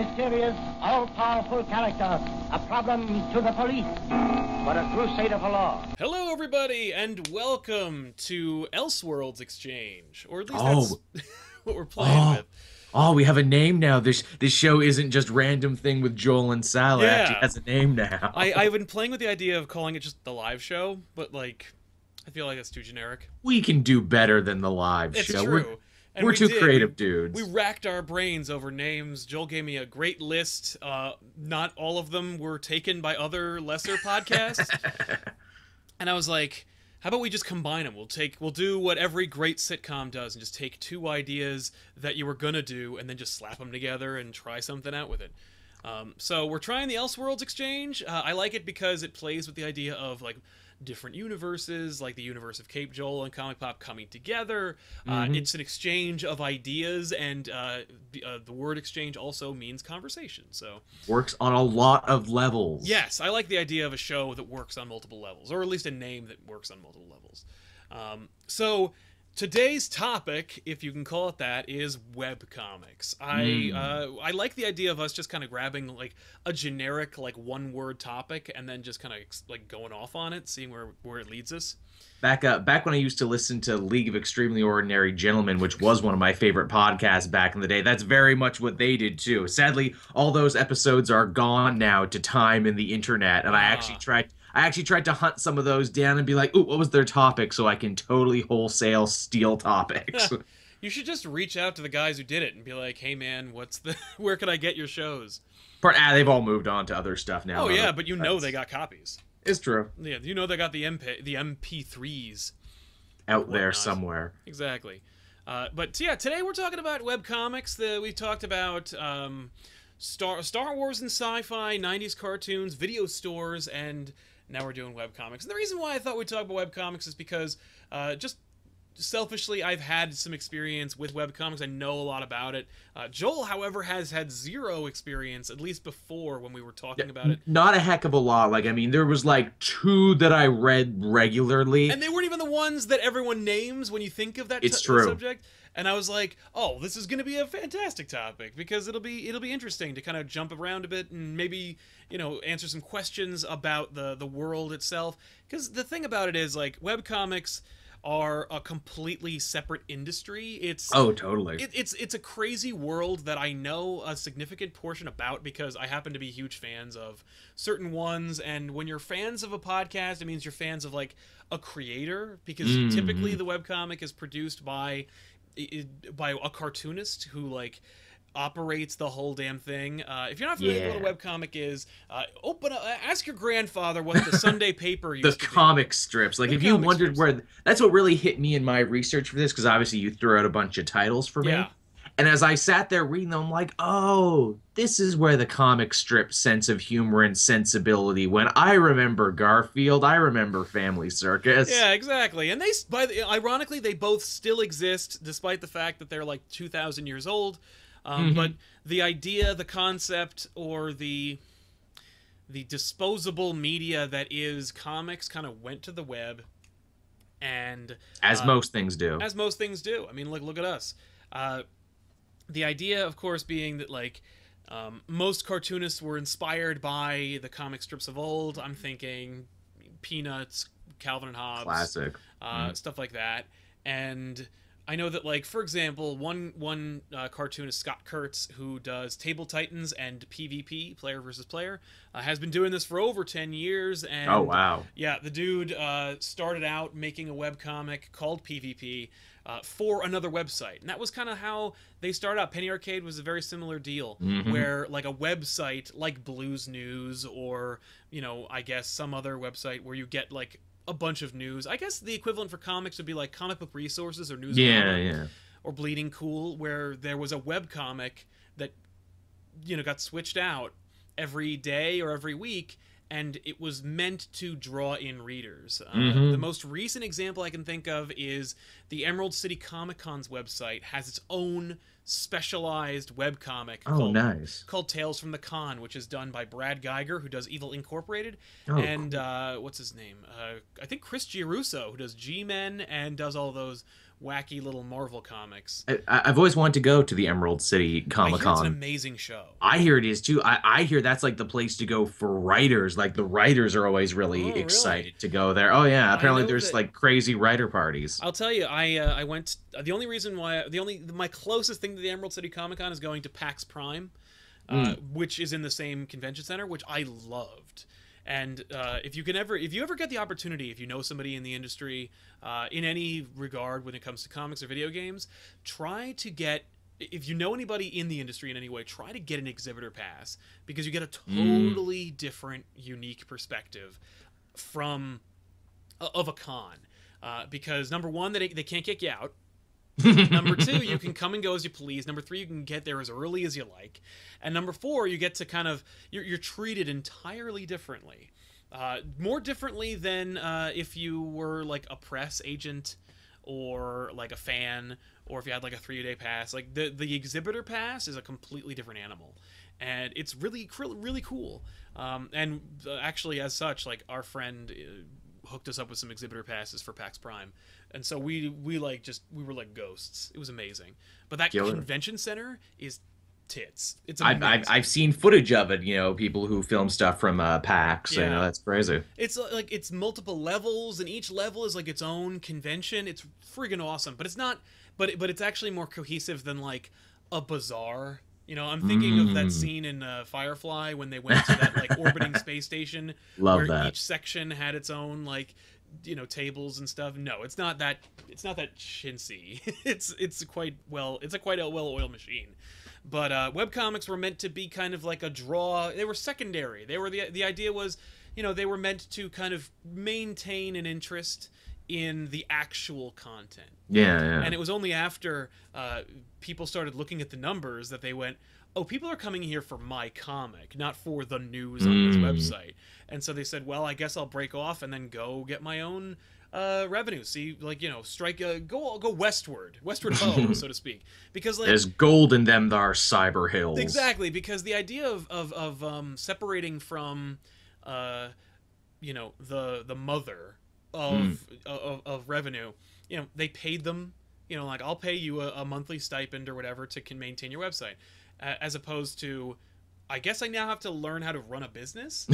A mysterious, all-powerful character, a problem to the police, but a crusader for law. Hello, everybody, and welcome to Elseworlds Exchange, or at least Oh. that's what we're playing Oh. with. Oh, we have a name now. This this show isn't just random thing with Joel and Sal. It actually has a name now. I, I've been playing with the idea of calling it just the live show, but like, I feel like that's too generic. we can do better than the live It's show. true. We're, And we're we two did. creative dudes. We racked our brains over names. Joel gave me a great list. Uh, not all of them were taken by other lesser podcasts. and I was like, how about we just combine them? We'll take, we'll do what every great sitcom does, and just take two ideas that you were gonna do, and then just slap them together and try something out with it. Um, so we're trying the Elseworlds exchange. Uh, I like it because it plays with the idea of like different universes, like the universe of Cape Joel and Comic Pop coming together. Uh, it's an exchange of ideas, and uh, the, uh, the word exchange also means conversation. So Works on a lot of levels. yes, I like the idea of a show that works on multiple levels, or at least a name that works on multiple levels. Um, so today's topic, if you can call it that, is webcomics. I uh, I like the idea of us just kind of grabbing like a generic like one word topic and then just kind of like going off on it, seeing where where it leads us. Back up, back when I used to listen to League of Extremely Ordinary Gentlemen, which was one of my favorite podcasts back in the day. That's very much what they did too. Sadly, all those episodes are gone now to time in the internet, and I actually Ah. tried. I actually tried to hunt some of those down and be like, "Ooh, what was their topic?" So I can totally wholesale steal topics. You should just reach out to the guys who did it and be like, "Hey man, what's the where can I get your shows?" Part, ah, they've all moved on to other stuff now. Oh though. yeah, but you know That's- they got copies. It's true. Yeah, you know they got the MP the MP3s. Out there somewhere. Exactly. Uh, but yeah, today we're talking about webcomics. The, we talked about um, Star Star Wars and sci-fi, '90s cartoons, video stores, and now we're doing webcomics. And the reason why I thought we'd talk about webcomics is because uh, just selfishly, I've had some experience with webcomics. I know a lot about it. Uh, Joel, however, has had zero experience, at least before when we were talking about it. Not a heck of a lot. Like, I mean, there was like two that I read regularly. And they weren't even the ones that everyone names when you think of that It's t- true. subject. And I was like, "Oh, this is going to be a fantastic topic because it'll be it'll be interesting to kind of jump around a bit and maybe you know answer some questions about the the world itself." Because the thing about it is, like, webcomics are a completely separate industry. It's oh, totally. it, it's it's a crazy world that I know a significant portion about because I happen to be huge fans of certain ones. And when you're fans of a podcast, it means you're fans of like a creator because Mhm. typically the webcomic is produced by by a cartoonist who like operates the whole damn thing. Uh, if you're not familiar with what a webcomic is, uh, open up, ask your grandfather what the Sunday paper used the to be. comic strips. Like, The if you wondered strips. where that's what really hit me in my research for this, because obviously you threw out a bunch of titles for me. Yeah. And as I sat there reading them, I'm like, oh, this is where the comic strip sense of humor and sensibility went. I remember Garfield. I remember Family Circus. Yeah, exactly. And they, by the, ironically, they both still exist, despite the fact that they're like two thousand years old. Um, Mhm. But the idea, the concept, or the the disposable media that is comics kind of went to the web, and As uh, most things do. as most things do. I mean, look look at us. Uh, the idea, of course, being that like um, most cartoonists were inspired by the comic strips of old. I'm thinking Peanuts, Calvin and Hobbes, Classic. uh, stuff like that. And I know that, like for example, one one uh, cartoonist Scott Kurtz, who does Table Titans and PvP, player versus player, uh, has been doing this for over ten years. And oh, wow. yeah, the dude uh, started out making a webcomic called PvP uh, for another website. And that was kind of how they started out. Penny Arcade was a very similar deal, Mhm. where like a website like Blues News or, you know, I guess some other website where you get like a bunch of news. I guess the equivalent for comics would be like comic book resources or news Yeah, yeah. or Bleeding Cool, where there was a web comic that you know got switched out every day or every week, and it was meant to draw in readers. Uh, Mhm. The most recent example I can think of is the Emerald City Comic Con's website has its own specialized webcomic Oh, called, nice. called Tales from the Con, which is done by Brad Guigar, who does Evil Incorporated, Oh, and uh, what's his name? Uh, I think Chris Giarrusso, who does G-Men and does all those wacky little Marvel comics. I, I've always wanted to go to the Emerald City Comic hear it's an amazing show. I hear it is too. I, I hear that's like the place to go for writers. Like the writers are always really Oh, really? excited to go there. Oh yeah, apparently there's that- like crazy writer parties. I'll tell you, I uh, I went. The only reason why the only my closest thing to the Emerald City Comic Con is going to PAX Prime, uh, which is in the same convention center, which I loved. And uh, if you can ever, if you ever get the opportunity, if you know somebody in the industry, uh, in any regard when it comes to comics or video games, try to get. If you know anybody in the industry in any way, try to get an exhibitor pass because you get a totally different, unique perspective from of a con. Uh, because number one, they they can't kick you out. Number two, you can come and go as you please. Number three, you can get there as early as you like. And number four, you get to kind of you're, you're treated entirely differently, uh, more differently than uh, if you were like a press agent or like a fan or if you had like a three day pass. Like the the exhibitor pass is a completely different animal, and it's really really cool. Um, and uh, actually, as such, like our friend. Hooked us up with some exhibitor passes for PAX Prime, and so we we like just we were like ghosts. It was amazing. But that Killer. convention center is tits. It's I've. I've I've seen footage of it. You know, people who film stuff from uh, PAX. You Yeah. know, that's crazy. It's uh, like it's multiple levels, and each level is like its own convention. It's friggin' awesome, but it's not. But but it's actually more cohesive than like a bazaar. You know, I'm thinking of that Mm. scene in uh, Firefly when they went to that like orbiting space station, Love where that. each section had its own like you know tables and stuff. No, it's not that. It's not that chintzy. it's it's quite well. It's a quite a well-oiled machine. But uh, webcomics were meant to be kind of like a draw. They were secondary. They were the the idea was, you know, they were meant to kind of maintain an interest in the actual content. Yeah, yeah. And it was only after uh, people started looking at the numbers that they went, "Oh, people are coming here for my comic, not for the news on this Mm. website." And so they said, "Well, I guess I'll break off and then go get my own uh, revenue. See, like you know, strike a go go westward, westward ho, so to speak, because like There's gold in them thar cyber hills. Exactly, because the idea of of, of um, separating from, uh, you know, the the mother of, of of revenue, you know, they paid them. You know, like I'll pay you a, a monthly stipend or whatever to can maintain your website, uh, as opposed to, I guess I now have to learn how to run a business.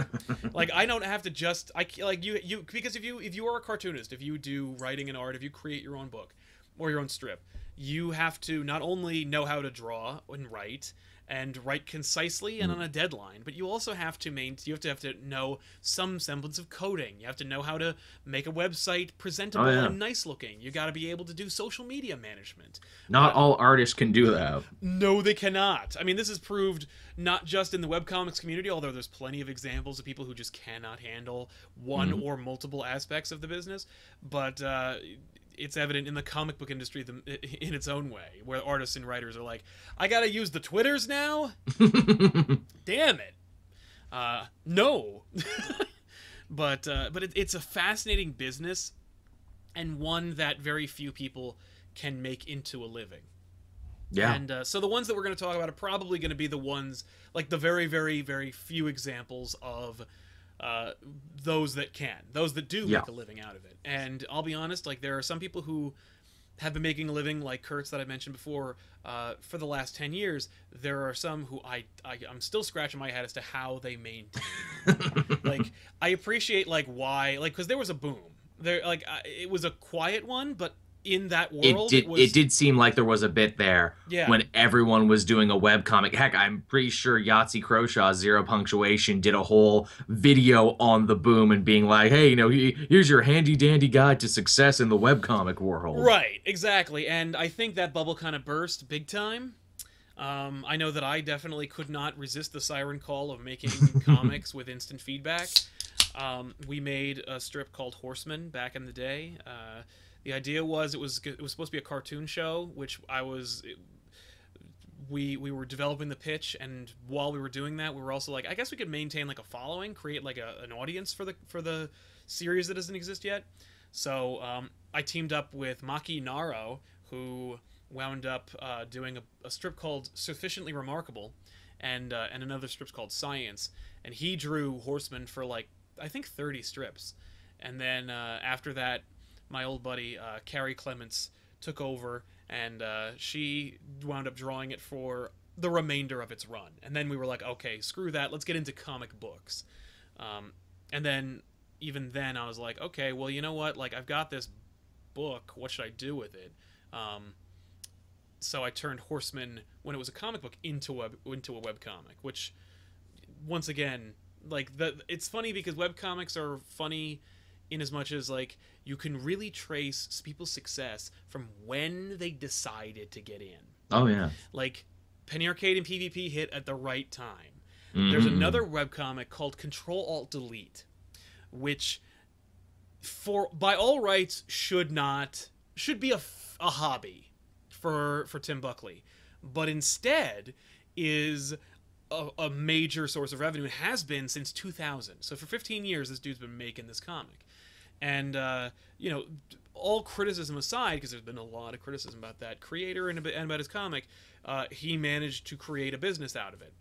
like I don't have to just I like you you because if you if you are a cartoonist, if you do writing and art, if you create your own book or your own strip, you have to not only know how to draw and write and write concisely and on a deadline, but you also have to main you have to have to know some semblance of coding. You have to know how to make a website presentable Oh, yeah. and nice looking. You got to be able to do social media management. Not all artists can do that. No, they cannot. I mean, this is proved not just in the webcomics community, although there's plenty of examples of people who just cannot handle one Mm-hmm. or multiple aspects of the business, but uh, it's evident in the comic book industry in its own way, where artists and writers are like, I gotta use the Twitters now? Damn it. Uh, no. but uh, but it, it's a fascinating business and one that very few people can make into a living. Yeah. And uh, so the ones that we're going to talk about are probably going to be the ones, like the very, very, very few examples of uh, those that can, those that do Yeah. make a living out of it. And I'll be honest, like there are some people who have been making a living, like Kurtz that I mentioned before, uh, for the last ten years. There are some who I, I I'm still scratching my head as to how they maintain. like I appreciate like why, like because there was a boom. There, like I, it was a quiet one, but in that world. it did was it did seem like there was a bit there Yeah. when everyone was doing a web comic heck i'm pretty sure yahtzee croshaw zero punctuation did a whole video on the boom and being like hey you know here's your handy dandy guide to success in the web comic world Right, exactly. And I think that bubble kind of burst big time. Um, I know that I definitely could not resist the siren call of making comics with instant feedback. Um, we made a strip called Horseman back in the day. Uh, the idea was it was it was supposed to be a cartoon show, which I was we we were developing the pitch, and while we were doing that, we were also like, I guess we could maintain like a following, create like a, an audience for the for the series that doesn't exist yet. So um, I teamed up with Maki Naro, who wound up uh, doing a, a strip called Sufficiently Remarkable, and uh, and another strip called Science, and he drew Horseman for like I think 30 strips, and then uh, after that, my old buddy uh, Carrie Clements took over, and uh, she wound up drawing it for the remainder of its run, and then we were like, okay, screw that, let's get into comic books, um, and then even then I was like, okay, well you know what, like I've got this book, what should I do with it? Um, so I turned Horseman when it was a comic book into a into a web comic, which once again, like the it's funny because web comics are funny in as much as like you can really trace people's success from when they decided to get in. Oh yeah. Like Penny Arcade and PvP hit at the right time. There's Mhm. another webcomic called Control Alt Delete, which for by all rights should not should be a, a hobby for for Tim Buckley, but instead is a, a major source of revenue. It has been since 2000. So for 15 years, this dude's been making this comic, and uh, you know, all criticism aside, because there's been a lot of criticism about that creator and, a bit- and about his comic, uh, he managed to create a business out of it,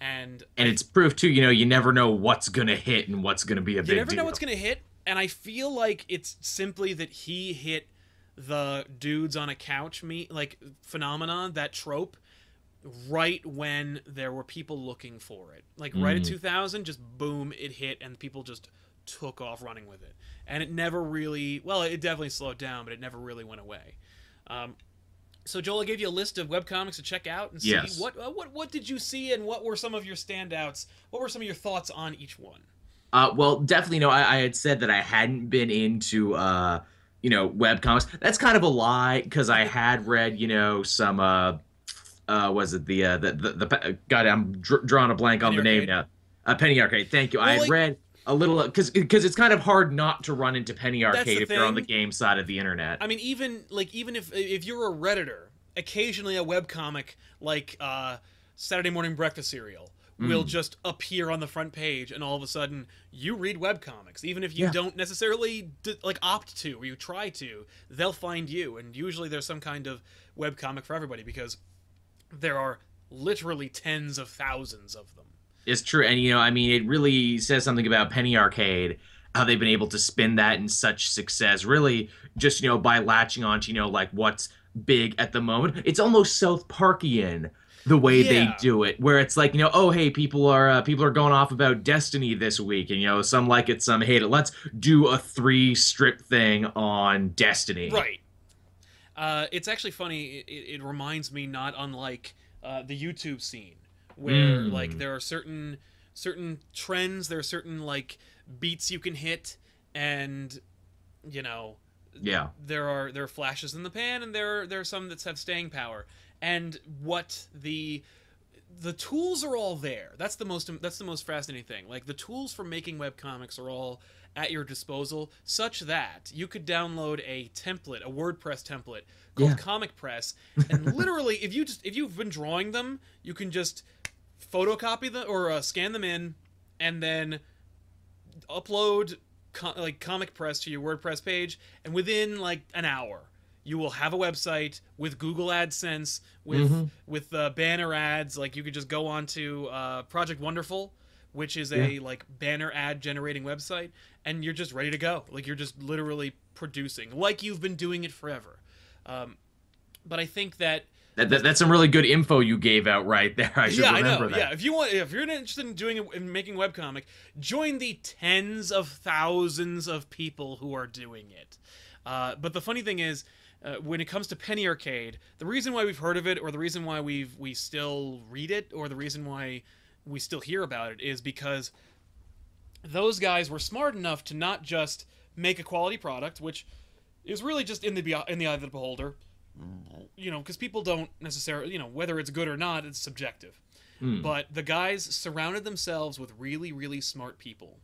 and And it's proof too. You know, you never know what's gonna hit and what's gonna be a big. you never deal. know what's going to hit and i feel like it's simply that he hit the dudes on a couch me like phenomenon that trope right when there were people looking for it like right at Mm. 2000 just boom it hit and people just took off running with it and it never really well it definitely slowed down but it never really went away um, so Joel, I gave you a list of webcomics to check out and see Yes. what uh, what what did you see and what were some of your standouts? What were some of your thoughts on each one? Uh, well, definitely. No, I, I had said that I hadn't been into, uh, you know, web comics. That's kind of a lie because I had read, you know, some. Uh, uh, was it the uh, the the, the God? I'm dr- drawing a blank on Penny the name Arcade. now. Uh, Penny Arcade. Thank you. I had like- read a little because because it's kind of hard not to run into Penny Arcade if you're on the game side of the internet. I mean, even like even if if you're a redditor, occasionally a webcomic like uh, Saturday Morning Breakfast Cereal will Mm. just appear on the front page, and all of a sudden you read webcomics, even if you Yeah. don't necessarily d- like opt to or you try to, they'll find you, and usually there's some kind of webcomic for everybody because there are literally tens of thousands of them. It's true, and you know, I mean, it really says something about Penny Arcade, how they've been able to spin that in such success. Really, just you know, by latching onto you know, like what's big at the moment. It's almost South Parkian the way they do it, where it's like you know, oh hey, people are uh, people are going off about Destiny this week, and you know, some like it, some hate it. Let's do a three strip thing on Destiny. Right. Uh, it's actually funny. It, it, it reminds me not unlike uh, the YouTube scene, where Mm. like there are certain certain trends, there are certain like beats you can hit, and you know Yeah. there are there are flashes in the pan, and there are, there are some that have staying power. And what the the tools are all there. That's the most that's the most fascinating thing. Like the tools for making web comics are all at your disposal, such that you could download a template, a WordPress template called Yeah. Comic Press, and literally, if you just if you've been drawing them, you can just photocopy them or uh, scan them in, and then upload co- like Comic Press to your WordPress page, and within like an hour, you will have a website with Google AdSense, with Mhm. with uh, banner ads. Like you could just go on to uh, Project Wonderful, which is a like banner ad generating website, and you're just ready to go. Like you're just literally producing, like you've been doing it forever. Um, but I think that That, that, that's some really good info you gave out right there. I should yeah, I remember know. that. Yeah, if you want, if you're interested in doing in making webcomic, join the tens of thousands of people who are doing it. Uh, but the funny thing is, uh, when it comes to Penny Arcade, the reason why we've heard of it, or the reason why we've we still read it, or the reason why we still hear about it, is because those guys were smart enough to not just make a quality product, which is really just in the in the eye of the beholder. You know, because people don't necessarily, you know, whether it's good or not, it's subjective. Hmm. But the guys surrounded themselves with really, really smart people,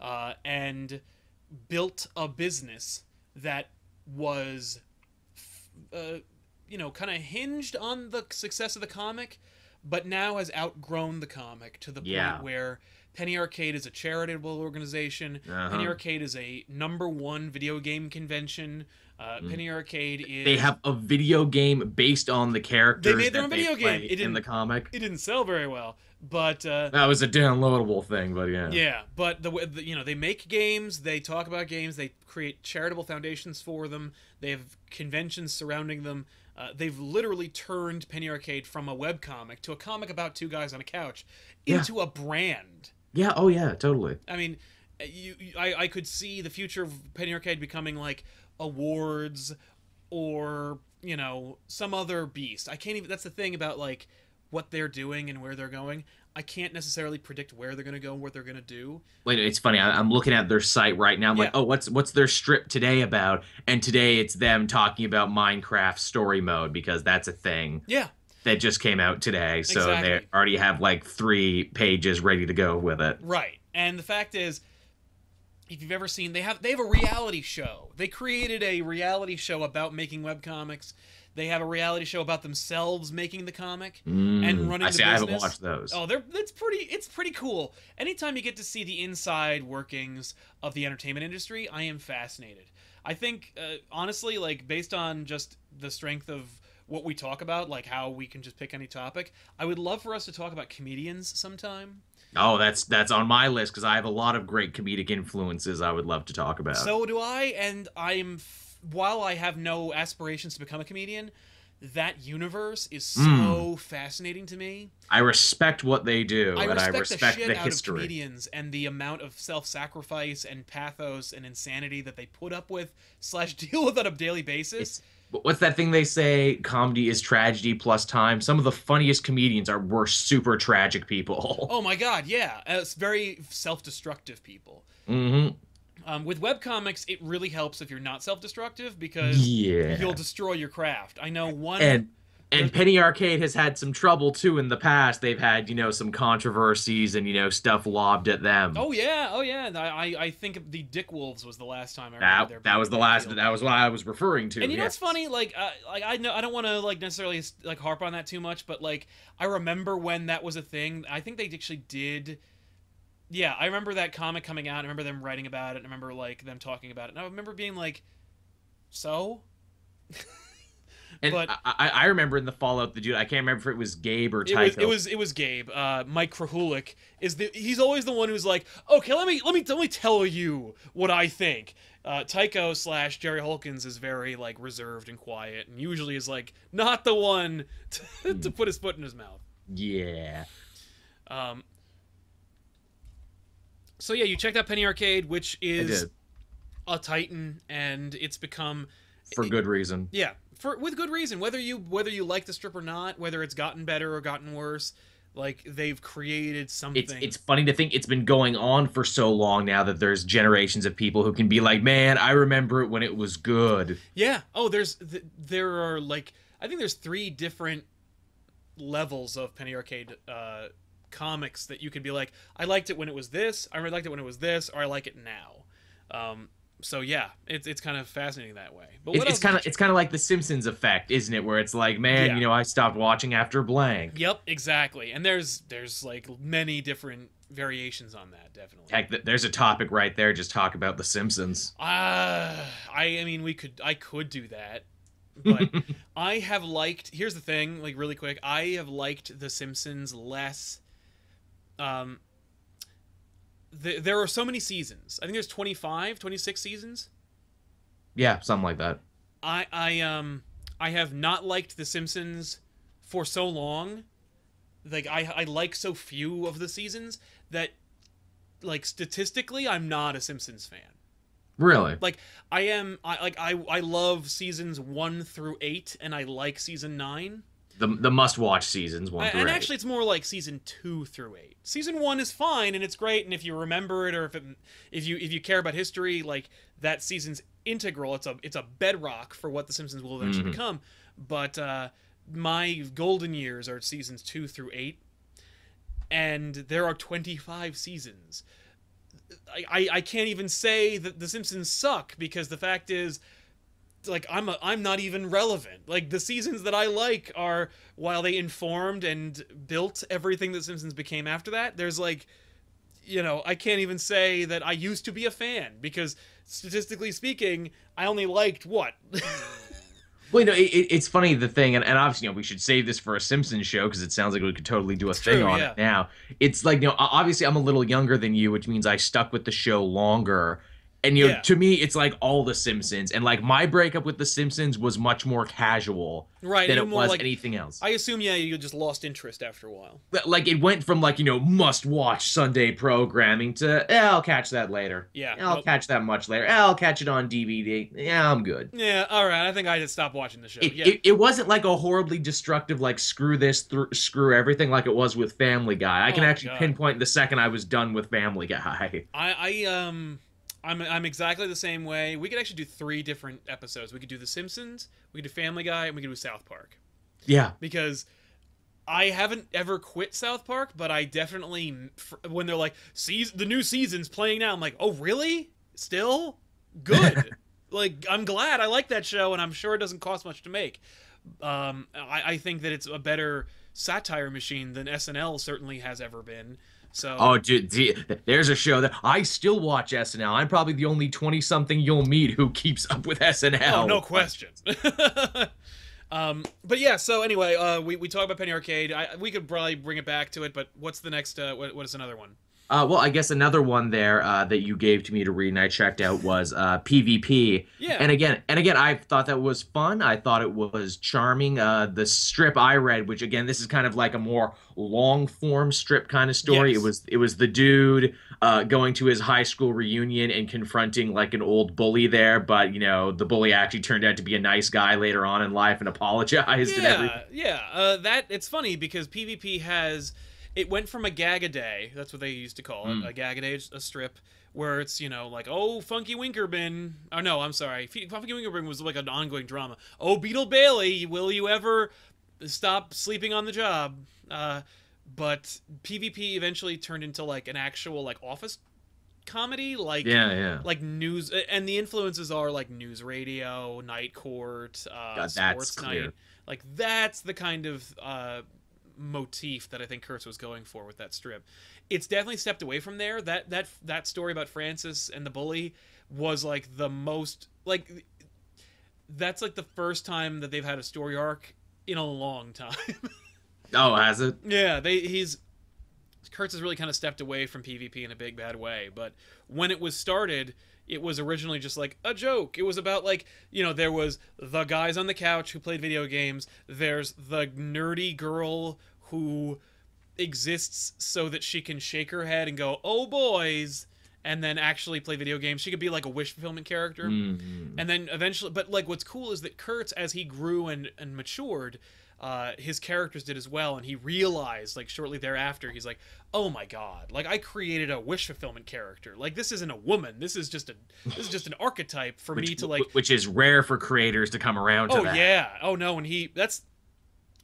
uh, and built a business that was uh, you know, kind of hinged on the success of the comic, but now has outgrown the comic to the Yeah. point where Penny Arcade is a charitable organization. Uh-huh. Penny Arcade is a number one video game convention. Uh, Penny Arcade is. Mm. They have a video game based on the characters. They made their own video game. It in didn't- the comic. It didn't sell very well, but uh, That was a downloadable thing, but yeah. Yeah, but the, the you know they make games, they talk about games, they create charitable foundations for them. They have conventions surrounding them. Uh, they've literally turned Penny Arcade from a web comic to a comic about two guys on a couch Yeah. into a brand. Yeah. Oh yeah. Totally. I mean, you, you I, I could see the future of Penny Arcade becoming like awards or you know some other beast. I can't even. That's the thing about like what they're doing and where they're going. I can't necessarily predict where they're going to go and what they're going to do. Wait, it's funny. I'm looking at their site right now. I'm like, oh, what's what's their strip today about? And today it's them talking about Minecraft story mode because that's a thing Yeah, that just came out today. So Exactly. they already have like three pages ready to go with it. Right. And the fact is, if you've ever seen, they have they have a reality show. They created a reality show about making webcomics. They have a reality show about themselves making the comic and Mm, running I the see. I haven't business. watched those. Oh, they're it's pretty it's pretty cool. Anytime you get to see the inside workings of the entertainment industry, I am fascinated. I think uh, honestly, like based on just the strength of what we talk about, like how we can just pick any topic, I would love for us to talk about comedians sometime. Oh, that's that's on my list because I have a lot of great comedic influences I would love to talk about. So do I, and I'm. While I have no aspirations to become a comedian, that universe is so Mm. fascinating to me. I respect what they do, I and respect, I respect the shit the out history. of comedians and the amount of self-sacrifice and pathos and insanity that they put up with slash deal with on a daily basis. It's, what's that thing they say? Comedy is tragedy plus time. Some of the funniest comedians are were super tragic people. oh my god, yeah, Uh, it's very self-destructive people. hmm Um, with webcomics, it really helps if you're not self-destructive because Yeah. you'll destroy your craft. I know one. and and Penny Arcade has had some trouble too in the past. They've had you know some controversies and you know stuff lobbed at them. Oh yeah, oh yeah. I I, think the Dick Wolves was the last time I remember that there that was the last. deal. That was what I was referring to. And you know yes. what's funny? Like, uh, like I know I don't want to like necessarily like harp on that too much, but like I remember when that was a thing. I think they actually did. Yeah, I remember that comic coming out. I remember them writing about it. I remember like them talking about it. And I remember being like, so. And but- I, I, remember in the Fallout, the dude. I can't remember if it was Gabe or It Tycho. was, it was it was Gabe. Uh, Mike Krahulik is the he's always the one who's like, okay, let me let me let me tell you what I think. Uh, Tycho slash Jerry Holkins is very like reserved and quiet, and usually is like not the one to, to put his foot in his mouth. yeah. Um, so yeah, you checked out Penny Arcade, which is a titan, and it's become for good reason. yeah for with good reason. Whether you whether you like the strip or not, whether it's gotten better or gotten worse, like they've created something. It's it's funny to think it's been going on for so long now that there's generations of people who can be like, man, I remember it when it was good. Yeah. Oh, there's th- there are like I think there's three different levels of Penny Arcade uh, comics that you can be like, I liked it when it was this, I really liked it when it was this, or I like it now. Um, so yeah, it's it's kind of fascinating that way. But It's, kind of it's kind of like the Simpsons effect, isn't it? Where it's like, man, Yeah. you know, I stopped watching after blank. Yep, exactly. And there's there's like many different variations on that, definitely. Heck, there's a topic right there. Just talk about the Simpsons. Uh, I I mean we could I could do that. But I have liked here's the thing, like really quick, I have liked The Simpsons less um th- there are so many seasons. I think there's 25, 26 seasons. Yeah, something like that. I I um I have not liked The Simpsons for so long. Like I I like so few of the seasons that like statistically I'm not a Simpsons fan. Really? Like I am I like I I love seasons 1 through 8 and I like season 9. The the must watch seasons one through and eight. actually it's more like season 2 through 8. Season 1 is fine and it's great and if you remember it or if it, if you if you care about history like that season's integral. It's a it's a bedrock for what the Simpsons will eventually Mhm. become. But uh my golden years are seasons 2 through 8 and there are 25 seasons. I, I, I can't even say that The Simpsons suck because the fact is, like I'm a, I'm not even relevant. Like the seasons that I like are while they informed and built everything that Simpsons became after that. There's like you know, I can't even say that I used to be a fan because statistically speaking, I only liked what Well, you know, it, it's funny the thing, and, and obviously, you know, we should save this for a Simpsons show because it sounds like we could totally do a It's thing true, on yeah. it now. It's like, you know, obviously, I'm a little younger than you, which means I stuck with the show longer. And you know, Yeah. to me, it's like all the Simpsons, and like my breakup with the Simpsons was much more casual right. than it was like anything else. I assume yeah, you just lost interest after a while. Like it went from like you know must watch Sunday programming to eh, I'll catch that later. Yeah, I'll nope. catch that much later. Eh, I'll catch it on DVD. Yeah, I'm good. Yeah, all right. I think I just stopped watching the show. It, yeah. it, it wasn't like a horribly destructive like screw this thr screw everything like it was with Family Guy. I can Oh, actually God. pinpoint the second I was done with Family Guy. I, I um I'm I'm exactly the same way. We could actually do three different episodes. We could do The Simpsons, we could do Family Guy, and we could do South Park. Yeah, Because I haven't ever quit South Park, but I definitely when they're like, "Season the new season's playing now." I'm like, "Oh, really? Still? Good." like I'm glad I like that show and I'm sure it doesn't cost much to make. Um I, I think that it's a better satire machine than SNL certainly has ever been. So Oh, dude, there's a show that I still watch SNL. I'm probably the only 20 something you'll meet who keeps up with SNL. Oh, no question. um, but yeah, so anyway, uh, we, we talked about Penny Arcade. I, we could probably bring it back to it, but what's the next? Uh, what, what is another one? Uh, well, I guess another one there uh, that you gave to me to read and I checked out was uh, PvP. Yeah. And again, and again, I thought that was fun. I thought it was charming. Uh, the strip I read, which again, this is kind of like a more long form strip kind of story. Yes. It was it was the dude uh, going to his high school reunion and confronting like an old bully there, but you know the bully actually turned out to be a nice guy later on in life and apologized and everything. Yeah, yeah. Uh, that it's funny because PvP has it went from a gag a day. That's what they used to call it, Mm. a gag a day, a strip. Where it's you know like oh Funky Winkerbean oh no I'm sorry Funky Winkerbean was like an ongoing drama oh Beetle Bailey will you ever stop sleeping on the job uh, but PvP eventually turned into like an actual like office comedy like Yeah, yeah. like news and the influences are like news radio night court uh God, sports clear. night like that's the kind of uh motif that i think kurtz was going for with that strip it's definitely stepped away from there that that that story about francis and the bully was like the most like that's like the first time that they've had a story arc in a long time Oh, has it? yeah, they he's Kurtz has really kind of stepped away from PvP in a big bad way. But when it was started, it was originally just like a joke. It was about like you know there was the guys on the couch who played video games. There's the nerdy girl who exists so that she can shake her head and go oh boys and then actually play video games she could be like a wish fulfillment character Mhm. and then eventually but like what's cool is that kurtz as he grew and and matured uh, his characters did as well and he realized like shortly thereafter he's like oh my god like i created a wish fulfillment character. Like this isn't a woman. This is just a this is just an archetype for Which, me to like which is rare for creators to come around to oh yeah. Oh no and he that's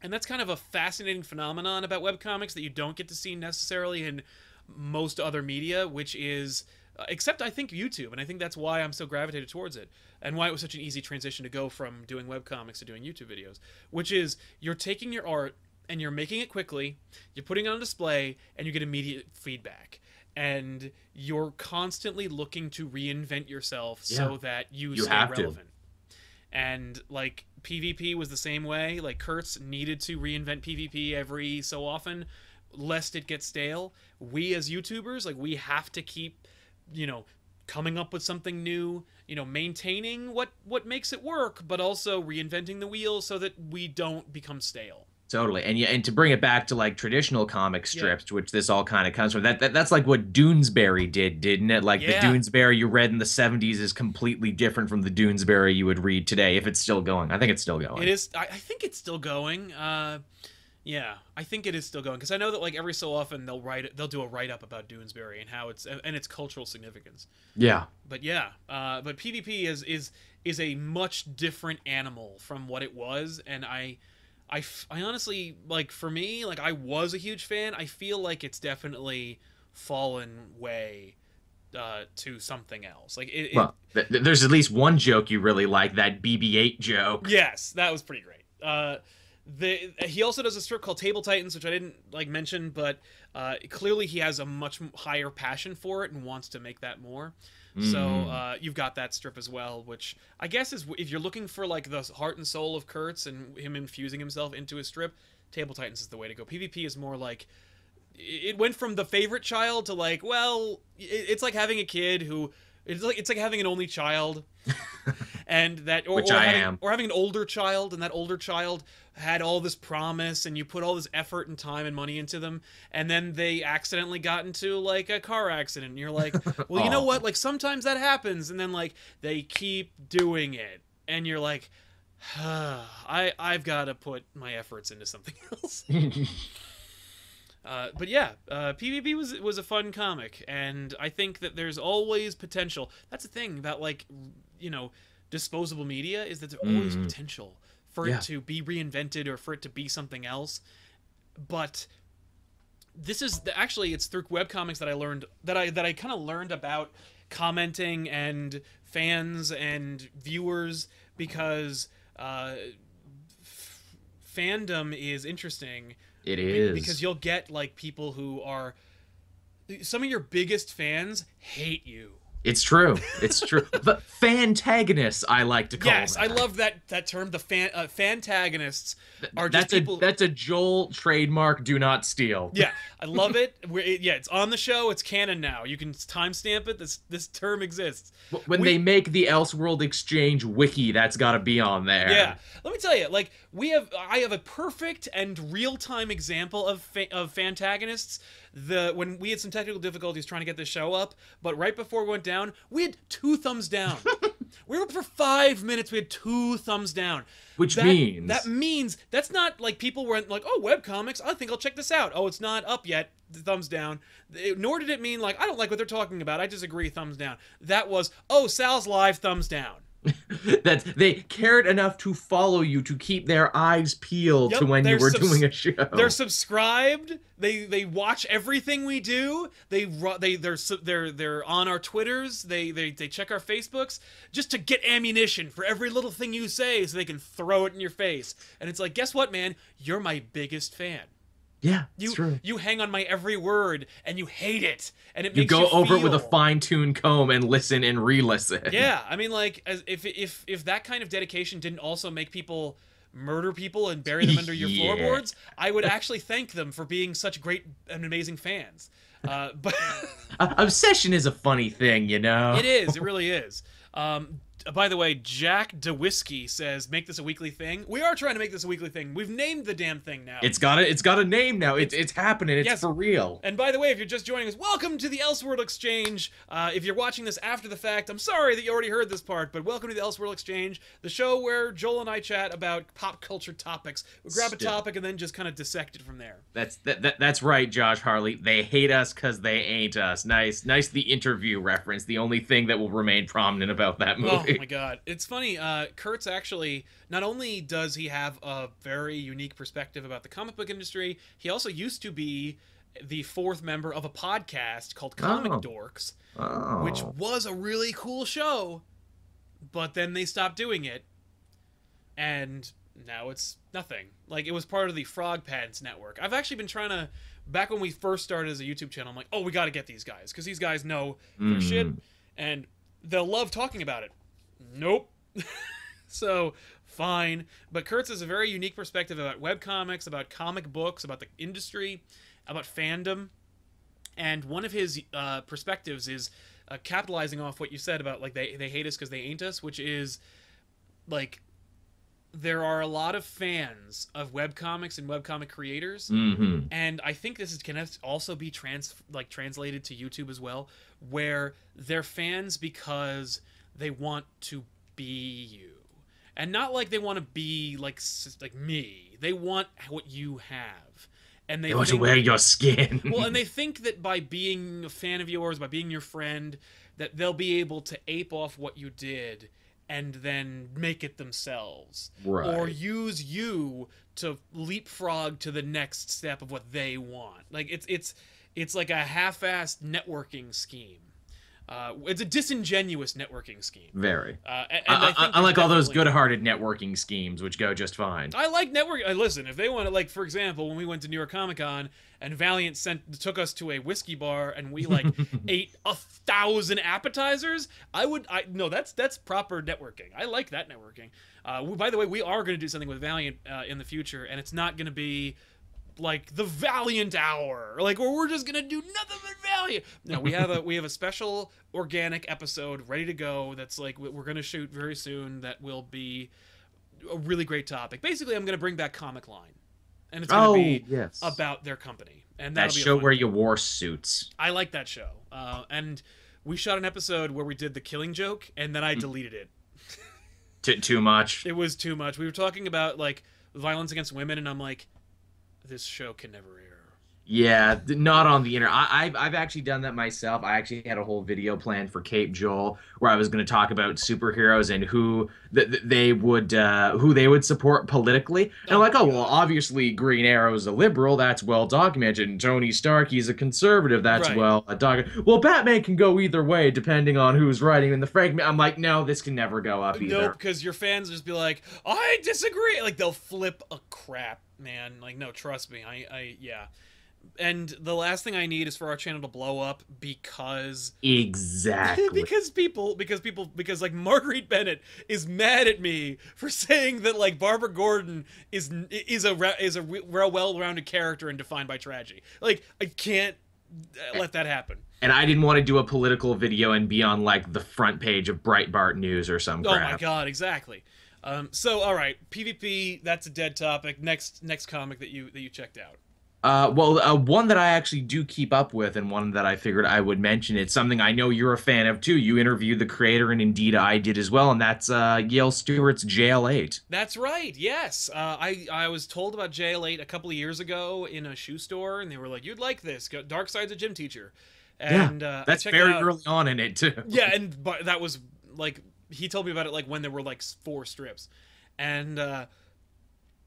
and that's kind of a fascinating phenomenon about webcomics that you don't get to see necessarily in most other media which is Uh, except i think youtube and i think that's why i'm so gravitated towards it and why it was such an easy transition to go from doing webcomics to doing youtube videos which is you're taking your art and you're making it quickly you're putting it on display and you get immediate feedback and you're constantly looking to reinvent yourself so that you, You stay have to. relevant and like PvP was the same way. Like Kurtz needed to reinvent PvP every so often, lest it get stale. We as YouTubers, like we have to keep, you know, coming up with something new. You know, maintaining what what makes it work, but also reinventing the wheel so that we don't become stale. Totally, and yeah, and to bring it back to like traditional comic Yeah. strips, which this all kind of comes from. That, that that's like what Doonesbury did, didn't it? Like Yeah. the Doonesbury you read in the '70s is completely different from the Doonesbury you would read today, if it's still going. I think it's still going. It is. I, I think it's still going. Uh, yeah, I think it is still going because I know that like every so often they'll write they'll do a write up about Doonesbury and how it's and its cultural significance. Yeah, but yeah uh, but pvp is is is a much different animal from what it was and I, I, I honestly like for me like i was a huge fan i feel like it's definitely fallen way uh, to something else. Like it, it- Well, th- th- there's at least one joke you really like, that BB-8 joke. Yes, that was pretty great. Uh, the he also does a strip called Table Titans, which I didn't like mention, but uh, clearly he has a much higher passion for it and wants to make that more. So Mm. uh, you've got that strip as well, which I guess is if you're looking for like the heart and soul of Kurtz and him infusing himself into a strip, Table Titans is the way to go. PvP is more like it went from the favorite child to like well it's like having a kid who it's like it's like having an only child and that or, Which or I having, am. or having an older child and that older child had all this promise and you put all this effort and time and money into them and then they accidentally got into like a car accident and you're like well you know what like sometimes that happens and then like they keep doing it and you're like I I've got to put my efforts into something else Uh, but yeah, uh, PvP was was a fun comic, and I think that there's always potential. That's the thing about like you know disposable media is that there's always Mhm. potential for Yeah. it to be reinvented or for it to be something else. But this is the, actually it's through webcomics that I learned that I that I kind of learned about commenting and fans and viewers because uh, f- fandom is interesting It is. because you'll get like people who are some of your biggest fans hate you. It's true. It's true. but fantagonists, I like to call Yes, I love that that term. The fan uh, fantagonists are just that's people. a that's a Joel trademark. Do not steal. yeah, I love it. It. Yeah, it's on the show. It's canon now. You can timestamp it. This this term exists. When We- they make the Elseworld Exchange wiki, that's got to be on there. Yeah, let me tell you, like we have, I have a perfect and real time example of fa- of fantagonists. The when we had some technical difficulties trying to get the show up, but right before we went down, we had two thumbs down. we were for five minutes. We had two thumbs down. Which That- means that means that's not like people weren't like, oh, web comics. I think I'll check this out. Oh, it's not up yet. Thumbs down. It- nor did it mean like I don't like what they're talking about. I disagree. Thumbs down. That was oh, Sal's live. Thumbs down. that they cared enough to follow you to keep their eyes peeled Yep, to when you were subs- doing a show. They're subscribed. They they watch everything we do. They they they're they're they're on our Twitters. They they they check our Facebooks just to get ammunition for every little thing you say, so they can throw it in your face. And it's like, guess what, man? You're my biggest fan. Yeah, You it's true. you hang on my every word, and you hate it, and it You makes go you go over it with a fine-tuned comb and listen and re-listen. Yeah, I mean, like, as if if if that kind of dedication didn't also make people murder people and bury them under your Yeah. floorboards, I would actually thank them for being such great and amazing fans. Uh, but Obsession is a funny thing, you know. it is, it really is. Um, by the way, Jack DeWhiskey says, "Make this a weekly thing." We are trying to make this a weekly thing. We've named the damn thing now. It's got a it's got a name now. It's it's happening. It's Yes. for real. And by the way, if you're just joining us, welcome to the Elseworld Exchange. Uh, if you're watching this after the fact, I'm sorry that you already heard this part, but welcome to the Elseworld Exchange, the show where Joel and I chat about pop culture topics. We grab a topic and then just kind of dissect it from there. That's that, that that's right, Josh Harley. They hate us because they ain't us. Nice, nice. The interview reference. The only thing that will remain prominent about that Oh my god. It's funny, uh, Kurtz actually, not only does he have a very unique perspective about the comic book industry, he also used to be the fourth member of a podcast called Comic Oh. Dorks. oh. which was a really cool show, but then they stopped doing it, and now it's nothing. Like it was part of the Frog Pants network. I've actually been trying to. Back when we first started as a YouTube channel, I'm like, oh, we got to get these guys because these guys know their shit, Mm. and they'll love talking about it. Nope. so fine, but Kurtz has a very unique perspective about webcomics, about comic books, about the industry, about fandom and one of his uh, perspectives is uh, capitalizing off what you said about like they, they hate us because they ain't us which is like there are a lot of fans of webcomics and webcomic creators Mhm. and i think this is to also be trans like translated to youtube as well where they're fans because they want to be you and not like they want to be like like me they want what you have and they, They want to wear your skin. well, and they think that by being a fan of yours, by being your friend, that they'll be able to ape off what you did and then make it themselves. Or use you to leapfrog to the next step of what they want. Like it's it's it's like a half-assed networking scheme. Uh, it's a disingenuous networking scheme. Very. Uh, and, and I- I I- think unlike all those good-hearted networking schemes, which go just fine. I like network. Uh, listen, if they want to, like, for example, when we went to New York Comic Con and Valiant sent took us to a whiskey bar and we like ate a thousand appetizers, I would. I no, that's that's proper networking. I like that networking. Uh, we- by the way, we are going to do something with Valiant uh, in the future, and it's not going to be like the Valiant Hour, like where we're just gonna do nothing but Valiant. No, we have a we have a special organic episode ready to go. That's like we- we're gonna shoot very soon. That will be a really great topic. Basically, I'm gonna bring back Comic Line, and it's gonna Oh be yes. about their company. And that that'll be a show where one. you wore suits. I like that show. Uh, and we shot an episode where we did the Killing Joke, and then I Mm. deleted it. T- too much. It was too much. We were talking about like violence against women, and I'm like, this show can never air. Yeah, not on the internet. I, I've I've actually done that myself. I actually had a whole video planned for Cape Joel where I was going to talk about superheroes and who th- th- they would uh, who they would support politically. And I'm like, oh well, obviously Green Arrow's a liberal. That's well documented. And Tony Stark, he's a conservative. That's Right. well uh, documented. Well, Batman can go either way depending on who's writing in the fragment. I'm like, no, this can never go up either. Nope, because your fans just be like, I disagree. Like they'll flip a crap, man. Like no, trust me. I, I, yeah. And the last thing I need is for our channel to blow up because Exactly. because people because people because like Marguerite Bennett is mad at me for saying that like Barbara Gordon is is a is a well-rounded character and defined by tragedy. Like I can't uh, let that happen. and I didn't want to do a political video and be on like the front page of Breitbart News or some Oh crap. my god, exactly. Um, so all right, PvP. That's a dead topic. Next next comic that you that you checked out. Uh, well, uh, one that I actually do keep up with, and one that I figured I would mention. It's something I know you're a fan of too. You interviewed the creator, and indeed I did as well, and that's uh, Yale Stewart's JL8. That's right. Yes, uh, I I was told about JL8 a couple of years ago in a shoe store, and they were like, "You'd like this. Go- Darkseid's a gym teacher." And uh, That's very early on in it too. Yeah, and but that was like he told me about it like when there were like four strips, and uh,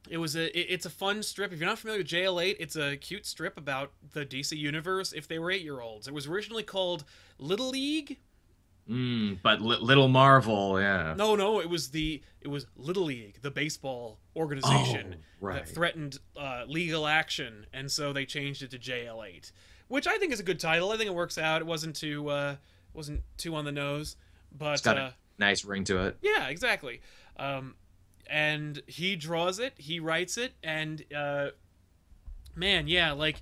it was a it- it's a fun strip. If you're not familiar with JL8, it's a cute strip about the DC universe if they were eight year olds. It was originally called Little League. Mm, but li- Little Marvel, yeah. No, no, it was the it was Little League, the baseball organization Oh, right. that threatened uh, legal action, and so they changed it to JL8, which I think is a good title. I think it works out. It wasn't too uh, wasn't too on the nose, but It's got uh, a nice ring to it. yeah, exactly. Um, and he draws it, he writes it, and uh, man, yeah, like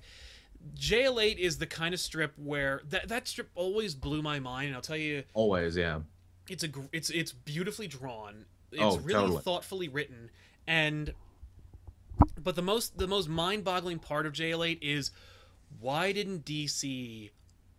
JL8 is the kind of strip where that that strip always blew my mind. And I'll tell you, Always, yeah. it's a it's it's beautifully drawn. It's Oh, really totally. thoughtfully written, and but the most the most mind-boggling part of JL8 is why didn't DC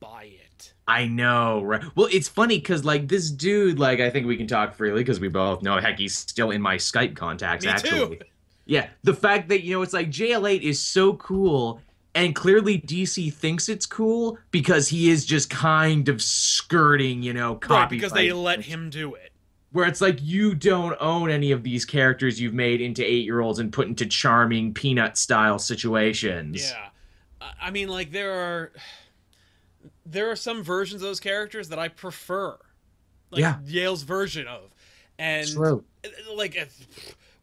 buy it? I know, right? Well, it's funny because like this dude, like I think we can talk freely because we both know. Heck, he's still in my Skype contacts. Me too. actually, yeah. The fact that you know it's like JL8 is so cool, and clearly DC thinks it's cool because he is just kind of skirting, you know, Right, because they let him do it. Where it's like you don't own any of these characters you've made into eight-year-olds and put into charming peanut-style situations. Yeah, I mean, like there are there are some versions of those characters that I prefer. Like Yeah. Yale's version of, and True. like,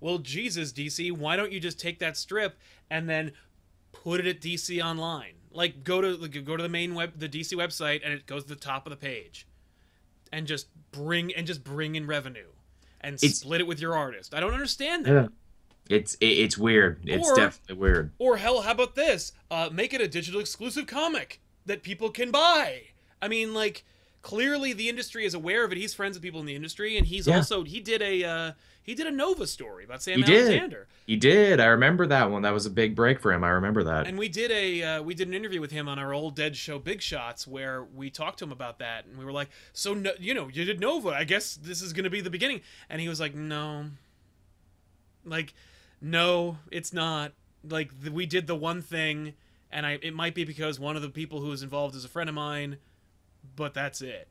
well, Jesus, DC, why don't you just take that strip and then put it at DC Online? Like, go to like, go to the main web, the DC website, and it goes to the top of the page, and just bring and just bring in revenue, and It's- split it with your artist. I don't understand that. Yeah. It's it, it's weird. It's Or- definitely weird. Or hell, how about this? Uh, make it a digital exclusive comic that people can buy. I mean, like clearly the industry is aware of it. He's friends with people in the industry, and he's Yeah. also he did a uh, he did a Nova story about Sam He did. Alexander, He did. I remember that one. That was a big break for him. I remember that. and we did a uh, we did an interview with him on our old Dead show, Big Shots, where we talked to him about that, and we were like, so no, you know, you did Nova. I guess this is going to be the beginning, and he was like, no, like, no, it's not. Like the, we did the one thing, and I it might be because one of the people who was involved is a friend of mine, but that's it.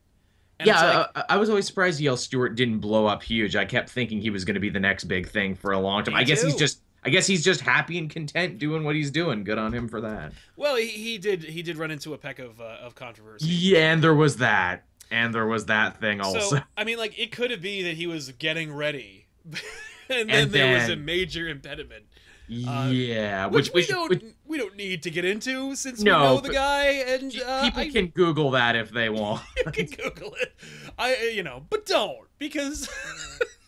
And yeah, like, I, I was always surprised Yale Stewart didn't blow up huge. I kept thinking he was going to be the next big thing for a long time. I guess he's just I guess he's just happy and content doing what he's doing. Good on him for that. well, he, he did he did run into a peck of uh, of controversy. Yeah, and there was that. and there was that thing also. So I mean, like it could have been that he was getting ready, and then And there was a major impediment, yeah, which, which, which, we don't which we don't need to get into since No, we know the guy, and uh, people I, can Google that if they want. you can Google it. I you know, but don't because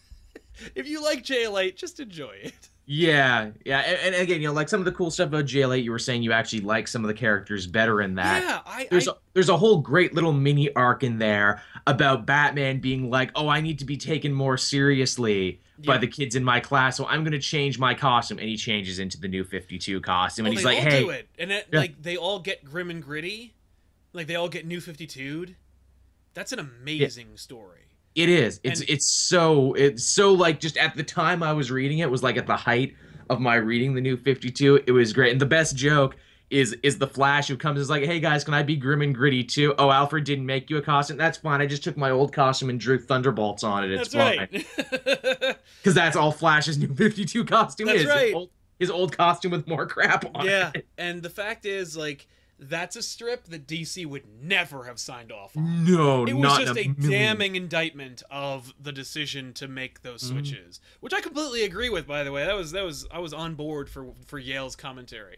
if you like JL8, just enjoy it. Yeah, yeah, and, and again, you know, like some of the cool stuff about JL8, you were saying you actually like some of the characters better in that. yeah, I, There's I a, there's a whole great little mini arc in there about Batman being like, "Oh, I need to be taken more seriously by the kids in my class, so I'm going to change my costume." And he changes into the new 52 costume, well, and oh, he's like, "Hey, do it, and it, Yeah. like they all get grim and gritty, like they all get New 52'd. That's an amazing story. It is. It's And- it's so it's so like just at the time I was reading it was like at the height of my reading the new 52. It was great. And the best joke is is the Flash who comes is like, "Hey guys, can I be grim and gritty too?" Oh, Alfred didn't make you a costume. That's fine. I just took my old costume and drew thunderbolts on it. It's That's fine. right. Cuz that's all Flash's new 52 costume That's is. right. His old, his old costume with more crap on yeah, it. and the fact is, like, that's a strip that DC would never have signed off Mm. on. No, It was not just a a, damning indictment of the decision to make those Mm-hmm. switches, which I completely agree with. By the way, that was that was I was on board for for Yale's commentary.